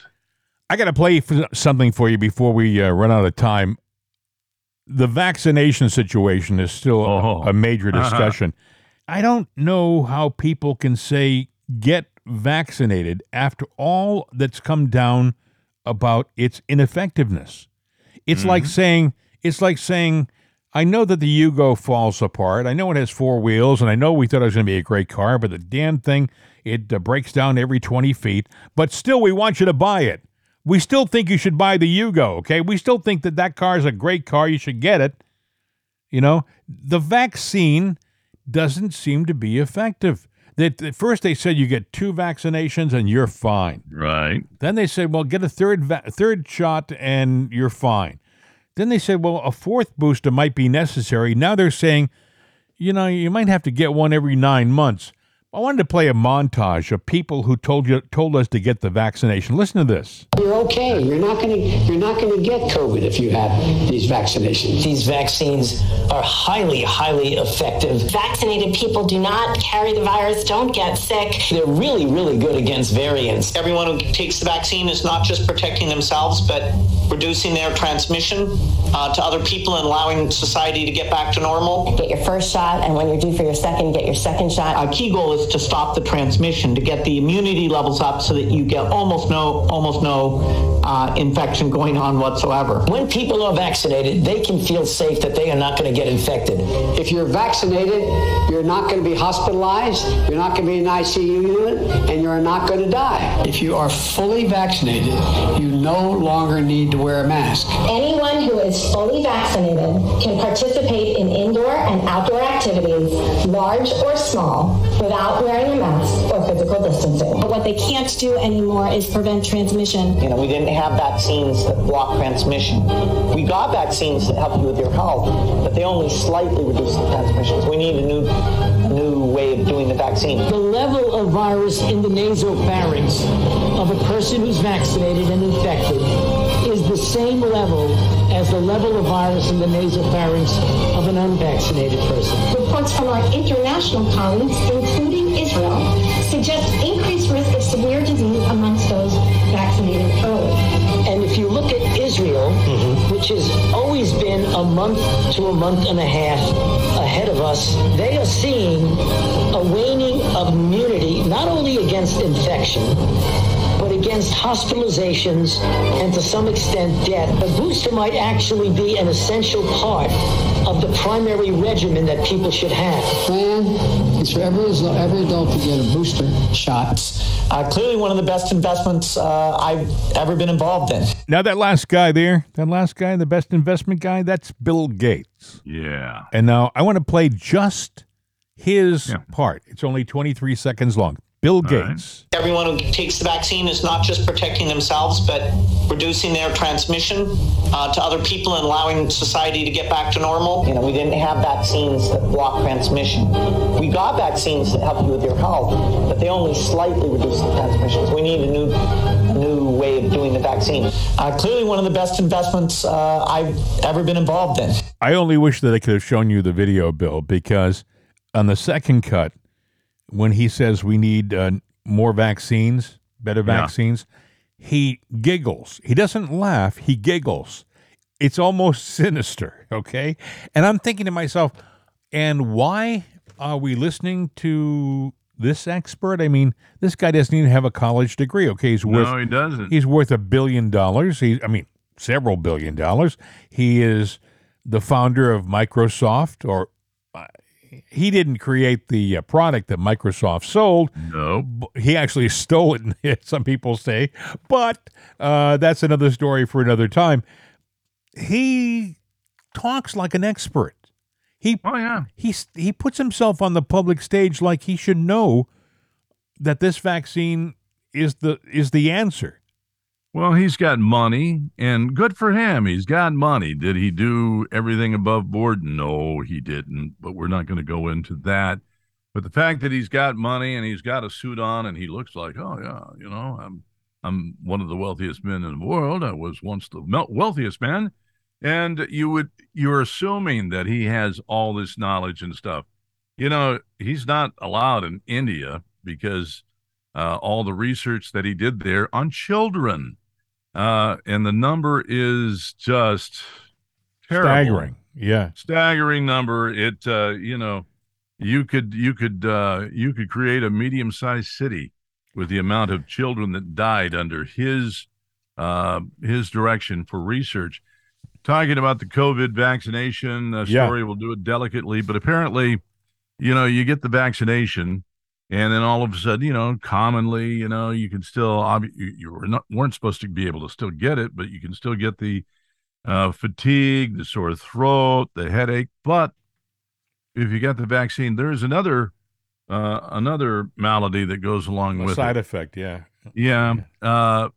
I got to play f- something for you before we uh, run out of time. The vaccination situation is still a- Oh. a, major discussion. I don't know how people can say get vaccinated after all that's come down about its ineffectiveness. It's like saying it's like saying I know that the Yugo falls apart. I know it has four wheels, and I know we thought it was going to be a great car, but the damn thing It uh, breaks down every 20 feet, but still, we want you to buy it. We still think you should buy the Yugo, okay? We still think that that car is a great car. You should get it. You know, the vaccine doesn't seem to be effective. That at first they said you get two vaccinations and you're fine. Right. Then they said, well, get a third va- third shot and you're fine. Then they said, well, a fourth booster might be necessary. Now they're saying, you know, you might have to get one every nine months. I wanted to play a montage of people who told you told us to get the vaccination. Listen to this. You're okay. You're not going to you're not going to get COVID if you have these vaccinations. These vaccines are highly, highly effective. Vaccinated people do not carry the virus, don't get sick. They're really, really good against variants. Everyone who takes the vaccine is not just protecting themselves, but reducing their transmission uh, to other people and allowing society to get back to normal. Get your first shot, and when you're due for your second, get your second shot. A key goal is to stop the transmission, to get the immunity levels up so that you get almost no, almost no uh, infection going on whatsoever. When people are vaccinated, they can feel safe that they are not going to get infected. If you're vaccinated, you're not going to be hospitalized, you're not going to be in an ICU unit, and you're not going to die. If you are fully vaccinated, you no longer need to wear a mask. Anyone who is fully vaccinated can participate in indoor and outdoor activities, large or small, without wearing a mask or physical distancing. But What they can't do anymore is prevent transmission. You know, we didn't have vaccines that block transmission. We got vaccines that help you with your health, but they only slightly reduce the transmissions. We need a new, new way of doing the vaccine. The level of virus in the nasopharynx of a person who's vaccinated and infected is the same level as the level of virus in the nasopharynx of an unvaccinated person. Reports from our international colleagues, including Israel, suggest increased risk of severe disease amongst those vaccinated early. And if you look at Israel, mm-hmm. which has always been a month to a month and a half ahead of us, they are seeing a waning of immunity, not only against infection, but against hospitalizations and to some extent death. A booster might actually be an essential part of the primary regimen that people should have. Plan is for every, every adult to get a booster shot. Uh, clearly, one of the best investments uh, I've ever been involved in. Now that last guy there, that last guy, the best investment guy, that's Bill Gates. Yeah. And now I want to play just his Yeah. part. It's only 23 seconds long. Bill right. Gates. Everyone who takes the vaccine is not just protecting themselves, but reducing their transmission uh, to other people and allowing society to get back to normal. You know, we didn't have vaccines that block transmission. We got vaccines that help you with your health, but they only slightly reduce the transmissions. We need a new, new way of doing the vaccine. Uh, clearly, one of the best investments uh, I've ever been involved in. I only wish that I could have shown you the video, Bill, because on the second cut, when he says we need uh, more vaccines, better Yeah. vaccines, he giggles. He doesn't laugh, he giggles. It's almost sinister, okay? And I'm thinking to myself, and why are we listening to this expert? I mean, this guy doesn't even have a college degree, okay? He's worth No, he doesn't. He's worth a billion dollars. He, I mean, several billion dollars. He is the founder of Microsoft, or uh, he didn't create the uh, product that Microsoft sold. no. He actually stole it, some people say, but uh, that's another story for another time. He talks like an expert. He Oh, yeah. he he puts himself on the public stage like he should know that this vaccine is the is the answer. Well, he's got money, and good for him. He's got money. Did he do everything above board? No, he didn't. But we're not going to go into that. But the fact that he's got money and he's got a suit on and he looks like, oh yeah, you know, I'm I'm one of the wealthiest men in the world. I was once the wealthiest man, and you would you're assuming that he has all this knowledge and stuff. You know, he's not allowed in India because uh, all the research that he did there on children. Uh, and the number is just terrible. Staggering. Yeah. Staggering number. It, uh, you know, you could, you could, uh, you could create a medium sized city with the amount of children that died under his, uh, his direction for research. Talking about the COVID vaccination uh, Yeah. story, we'll do it delicately, but apparently, you know, you get the vaccination and then all of a sudden, you know, commonly, you know, you can still you, you were not weren't supposed to be able to still get it, but you can still get the uh, fatigue, the sore throat, the headache. But if you got the vaccine, there is another uh, another malady that goes along A with side it. effect, yeah. Yeah. Uh,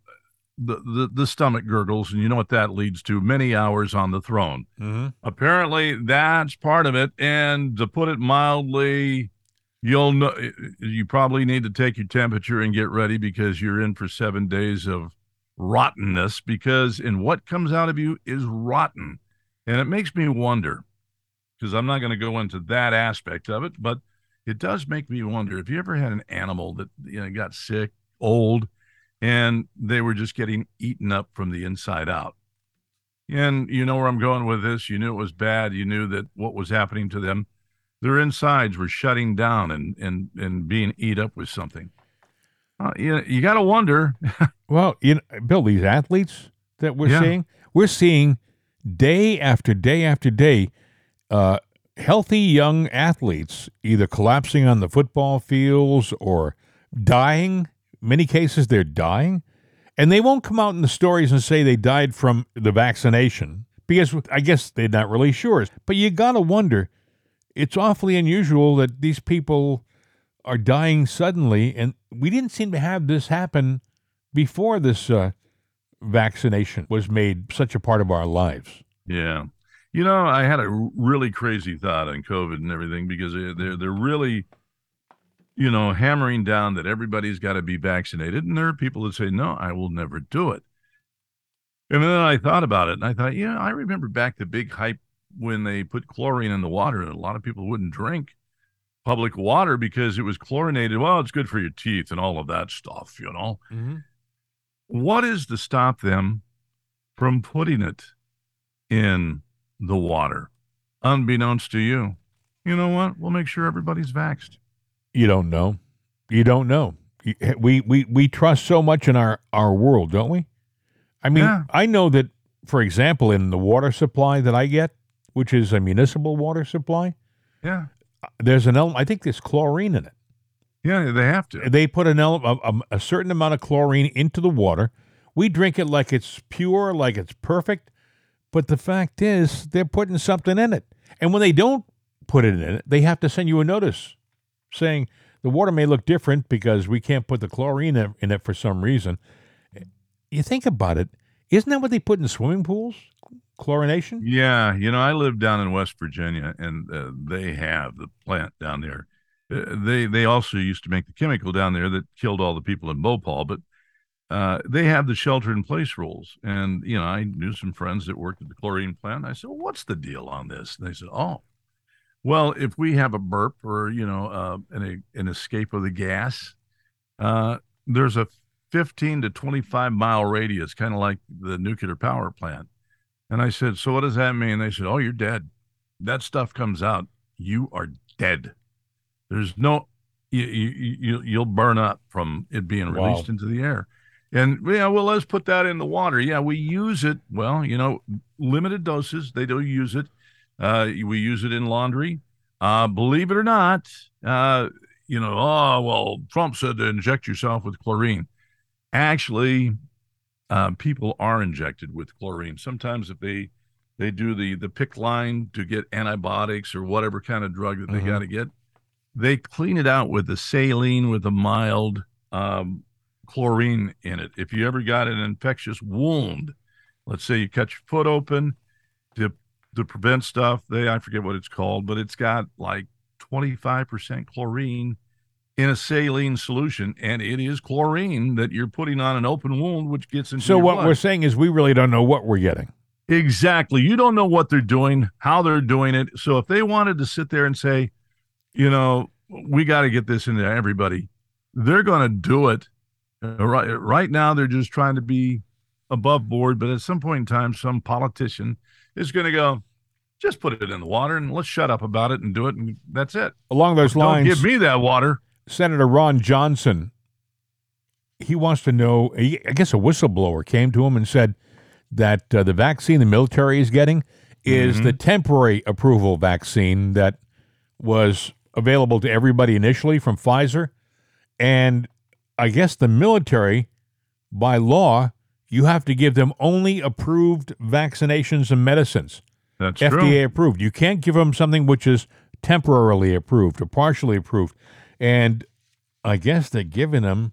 the, the the stomach gurgles, and you know what that leads to? Many hours on the throne. Mm-hmm. Apparently, that's part of it. And to put it mildly, you'll know you probably need to take your temperature and get ready because you're in for seven days of rottenness. Because in what comes out of you is rotten, and it makes me wonder. Because I'm not going to go into that aspect of it, but it does make me wonder if you ever had an animal that you know got sick, old, and they were just getting eaten up from the inside out. And you know where I'm going with this. You knew it was bad. You knew that what was happening to them, their insides were shutting down and and and being eat up with something. Uh, you you got to wonder. Well, you know, Bill, these athletes that we're Yeah. seeing, we're seeing day after day after day, uh, healthy young athletes either collapsing on the football fields or dying. Many cases, they're dying, and they won't come out in the stories and say they died from the vaccination because I guess they're not really sure. But you gotta wonder. It's awfully unusual that these people are dying suddenly, and we didn't seem to have this happen before this uh, vaccination was made such a part of our lives. Yeah. You know, I had a really crazy thought on COVID and everything because they- they're they're really, you know, hammering down that everybody's got to be vaccinated, and there are people that say, "No, I will never do it." And then I thought about it, and I thought, yeah, I remember back the big hype when they put chlorine in the water, and a lot of people wouldn't drink public water because it was chlorinated. Well, it's good for your teeth and all of that stuff, you know. Mm-hmm. What is to stop them from putting it in the water, unbeknownst to you? You know what? We'll make sure everybody's vaxxed. You don't know. You don't know. Eh, we we we trust so much in our our world, don't we? I mean, Yeah. I know that, for example, in the water supply that I get, which is a municipal water supply, Yeah. there's an element. I think there's chlorine in it. Yeah, they have to. They put an element, a, a, a certain amount of chlorine into the water. We drink it like it's pure, like it's perfect. But the fact is, they're putting something in it. And when they don't put it in it, they have to send you a notice saying the water may look different because we can't put the chlorine in in it for some reason. You think about it, isn't that what they put in swimming pools? Chlorination? Yeah, you know, I live down in West Virginia, and uh, they have the plant down there. Uh, they they also used to make the chemical down there that killed all the people in Bhopal, but uh, they have the shelter in place rules. And you know, I knew some friends that worked at the chlorine plant. I said, well, "What's the deal on this?" And they said, "Oh, well, if we have a burp or you know uh, an an escape of the gas, uh, there's a 15 to 25 mile radius, kind of like the nuclear power plant." And I said, So what does that mean? They said, Oh, you're dead. That stuff comes out. You are dead. There's no, you, you, you, you'll burn up from it being Wow. released into the air. And yeah, well, let's put that in the water. Yeah, we use it. Well, you know, limited doses. They do use it. Uh, we use it in laundry. Uh, believe it or not, uh, you know, oh, well, Trump said to inject yourself with chlorine. Actually, uh, people are injected with chlorine. Sometimes if they they do the the PICC line to get antibiotics or whatever kind of drug that they Mhm. got to get, they clean it out with the saline with a mild um, chlorine in it. If you ever got an infectious wound, let's say you cut your foot open to to prevent stuff, they I forget what it's called, but it's got like 25% chlorine in a saline solution, and it is chlorine that you're putting on an open wound, which gets into So what blood. we're saying is we really don't know what we're getting. Exactly. You don't know what they're doing, how they're doing it. So if they wanted to sit there and say, you know, we got to get this into everybody, they're going to do it. Uh, Right, right now, they're just trying to be above board. But at some point in time, some politician is going to go, just put it in the water and let's shut up about it and do it. And that's it. Along those Don't lines, give me that water. Senator Ron Johnson, he wants to know. I guess a whistleblower came to him and said that uh, the vaccine the military is getting is the temporary approval vaccine that was available to everybody initially from Pfizer. And I guess the military, by law, you have to give them only approved vaccinations and medicines. That's true. FDA true. approved. You can't give them something which is temporarily approved or partially approved. And I guess they're giving them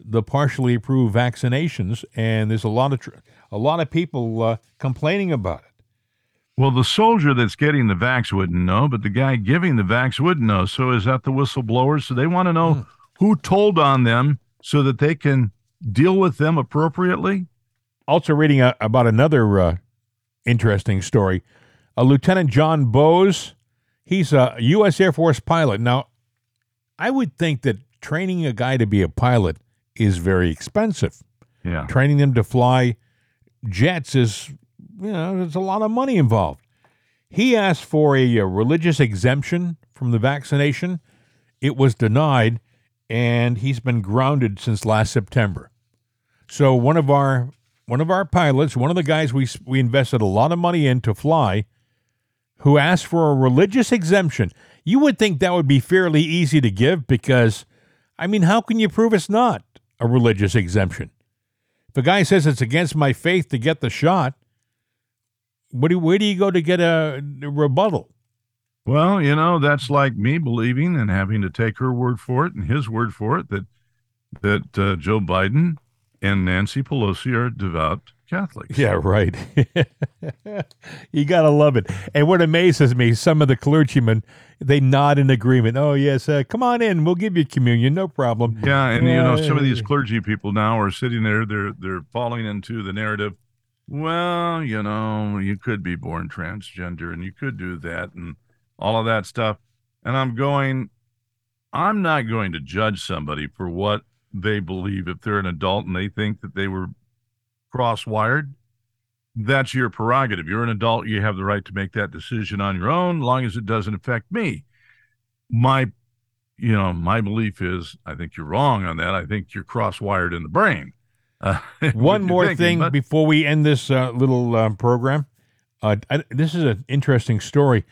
the partially approved vaccinations, and there's a lot of tr- a lot of people uh, complaining about it. Well, the soldier that's getting the vax wouldn't know, but the guy giving the vax wouldn't know. So is that the whistleblowers? So they want to know who told on them so that they can deal with them appropriately. Also, reading a, about another uh, interesting story. Uh, Lieutenant John Bose. he's a U.S. Air Force pilot. Now, I would think that training a guy to be a pilot is very expensive. Yeah. Training them to fly jets is, you know, there's a lot of money involved. He asked for a, a religious exemption from the vaccination. It was denied, and he's been grounded since last September. So one of our one of our pilots, one of the guys we we invested a lot of money in to fly, who asked for a religious exemption. You would think that would be fairly easy to give because, I mean, how can you prove it's not a religious exemption? If a guy says it's against my faith to get the shot, what do, where do you go to get a, a rebuttal? Well, you know, that's like me believing and having to take her word for it and his word for it that that uh, Joe Biden and Nancy Pelosi are devout Catholics. Yeah, right. you gotta love it. And what amazes me, some of the clergymen they nod in agreement. Oh yes, uh, come on in. We'll give you communion, no problem. Yeah, and you know, some of these clergy people now are sitting there, they're they're falling into the narrative. Well, you know, you could be born transgender and you could do that and all of that stuff. And I'm going, I'm not going to judge somebody for what they believe. If they're an adult and they think that they were cross wired, that's your prerogative. You're an adult, you have the right to make that decision on your own, long as it doesn't affect me. My you know, my belief is I think you're wrong on that. I think you're cross wired in the brain. Uh, One more thinking, thing but- before we end this uh, little uh, program. Uh, I, this is an interesting story.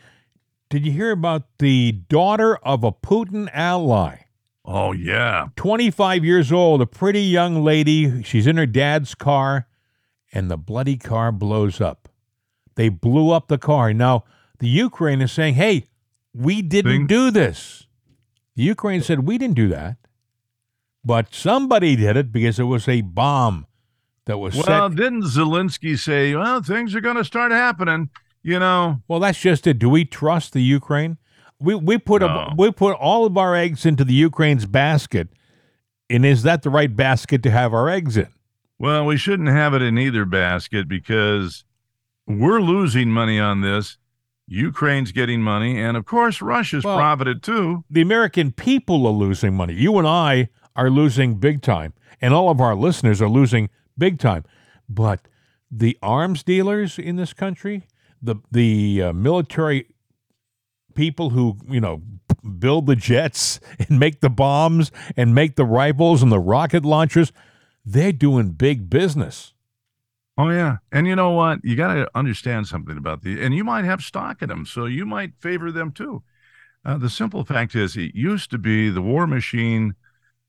Did you hear about the daughter of a Putin ally? Oh, yeah. 25 years old, a pretty young lady. She's in her dad's car, and the bloody car blows up. They blew up the car. Now, the Ukraine is saying, hey, we didn't Thing- do this. The Ukraine said, we didn't do that. But somebody did it because it was a bomb that was Well, set. didn't Zelensky say, well, things are going to start happening? You know, Well, that's just it. Do we trust the Ukraine? We we put a, we put all of our eggs into the Ukraine's basket, and is that the right basket to have our eggs in? Well, we shouldn't have it in either basket because we're losing money on this. Ukraine's getting money. And of course, Russia's Well- profited too. the American people are losing money. You and I are losing big time, and all of our listeners are losing big time. But the arms dealers in this country, the the uh, military people who you know build the jets and make the bombs and make the rifles and the rocket launchers, they're doing big business. Oh yeah, and you know what? You got to understand something about the, and you might have stock in them, so you might favor them too. Uh, the simple fact is, it used to be the war machine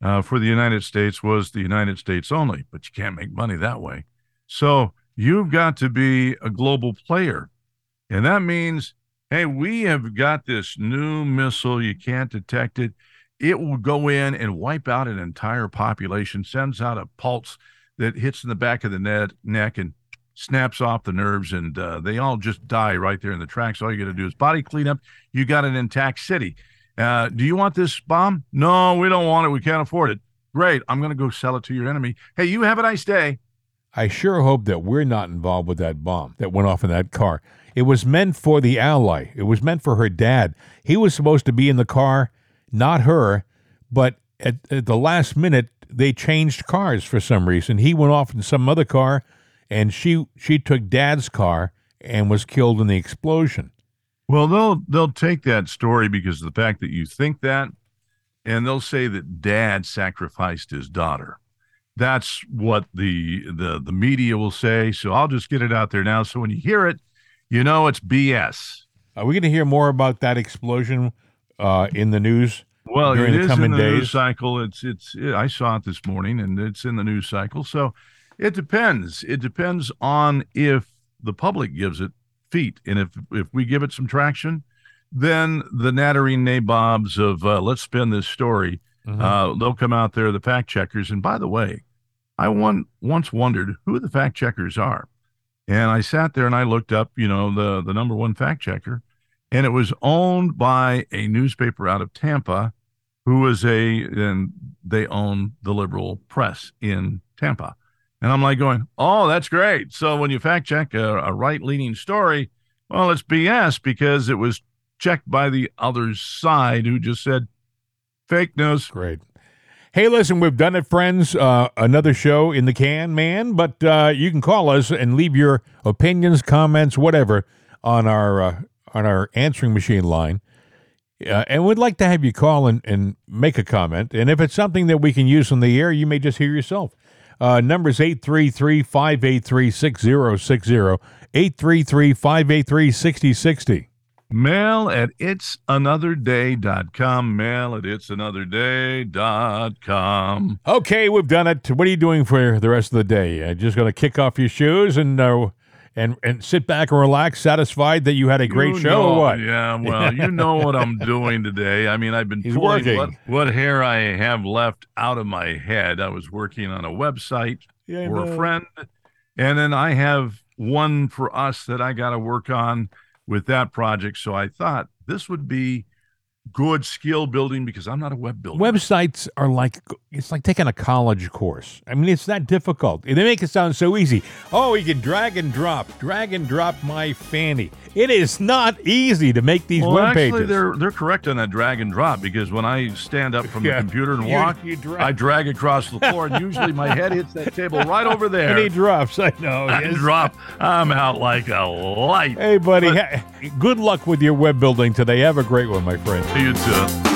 uh, for the United States was the United States only, but you can't make money that way. So you've got to be a global player, and that means, hey, we have got this new missile. You can't detect it. It will go in and wipe out an entire population. Sends out a pulse that hits in the back of the net, neck and snaps off the nerves, and uh, they all just die right there in the tracks. All you got to do is body cleanup. You got an intact city. Uh, do you want this bomb? No, we don't want it. We can't afford it. Great. I'm going to go sell it to your enemy. Hey, you have a nice day. I sure hope that we're not involved with that bomb that went off in that car. It was meant for the ally. It was meant for her dad. He was supposed to be in the car, not her. But at, at the last minute, they changed cars for some reason. He went off in some other car, and she she took dad's car and was killed in the explosion. Well, they'll they'll take that story because of the fact that you think that, and they'll say that dad sacrificed his daughter. That's what the the the media will say. So I'll just get it out there now. So when you hear it, you know it's BS. Are we going to hear more about that explosion uh, in the news Well, during it the coming in the days? news cycle. It's it's. I saw it this morning, and it's in the news cycle. So it depends. It depends on if the public gives it feet, and if if we give it some traction, then the nattering nabobs of uh, let's spin this story. Mm-hmm. Uh, they'll come out there, the fact checkers. And by the way, I one, once wondered who the fact checkers are. And I sat there and I looked up, you know, the, the number one fact checker, and it was owned by a newspaper out of Tampa who was a, and they own the liberal press in Tampa. And I'm like going, oh, that's great. So when you fact check a, a right leaning story, well, it's BS because it was checked by the other side who just said fake news. Great. Hey, listen, we've done it, friends. Uh, another show in the can, man. But uh, you can call us and leave your opinions, comments, whatever, on our uh, on our answering machine line. Uh, and we'd like to have you call and, and make a comment. And if it's something that we can use on the air, you may just hear yourself. Uh, numbers 833 583 6060, 833 583 6060. Mail at itsanotherday.com. Mail at itsanotherday.com. Okay, we've done it. What are you doing for the rest of the day? Uh, just going to kick off your shoes and uh, and and sit back and relax, satisfied that you had a great You show know- or what? Yeah, well, you know what I'm doing today. I mean, I've been He's pulling working. what, what hair I have left out of my head. I was working on a website Yeah, for a friend, and then I have one for us that I got to work on with that project. So I thought this would be good skill building because I'm not a web builder. Websites are like it's like taking a college course. I mean, it's not difficult. They make it sound so easy. Oh, you can drag and drop, drag and drop my fanny. It is not easy to make these well, web actually, pages. they're they're correct on that drag and drop because when I stand up from Yeah. the computer and You- walk, you drag. I drag across the floor, and usually my head hits that table right over there. And he drops. I know. I yes. drop. I'm out like a light. Hey, buddy. ha- good luck with your web building today. Have a great one, my friend. You too.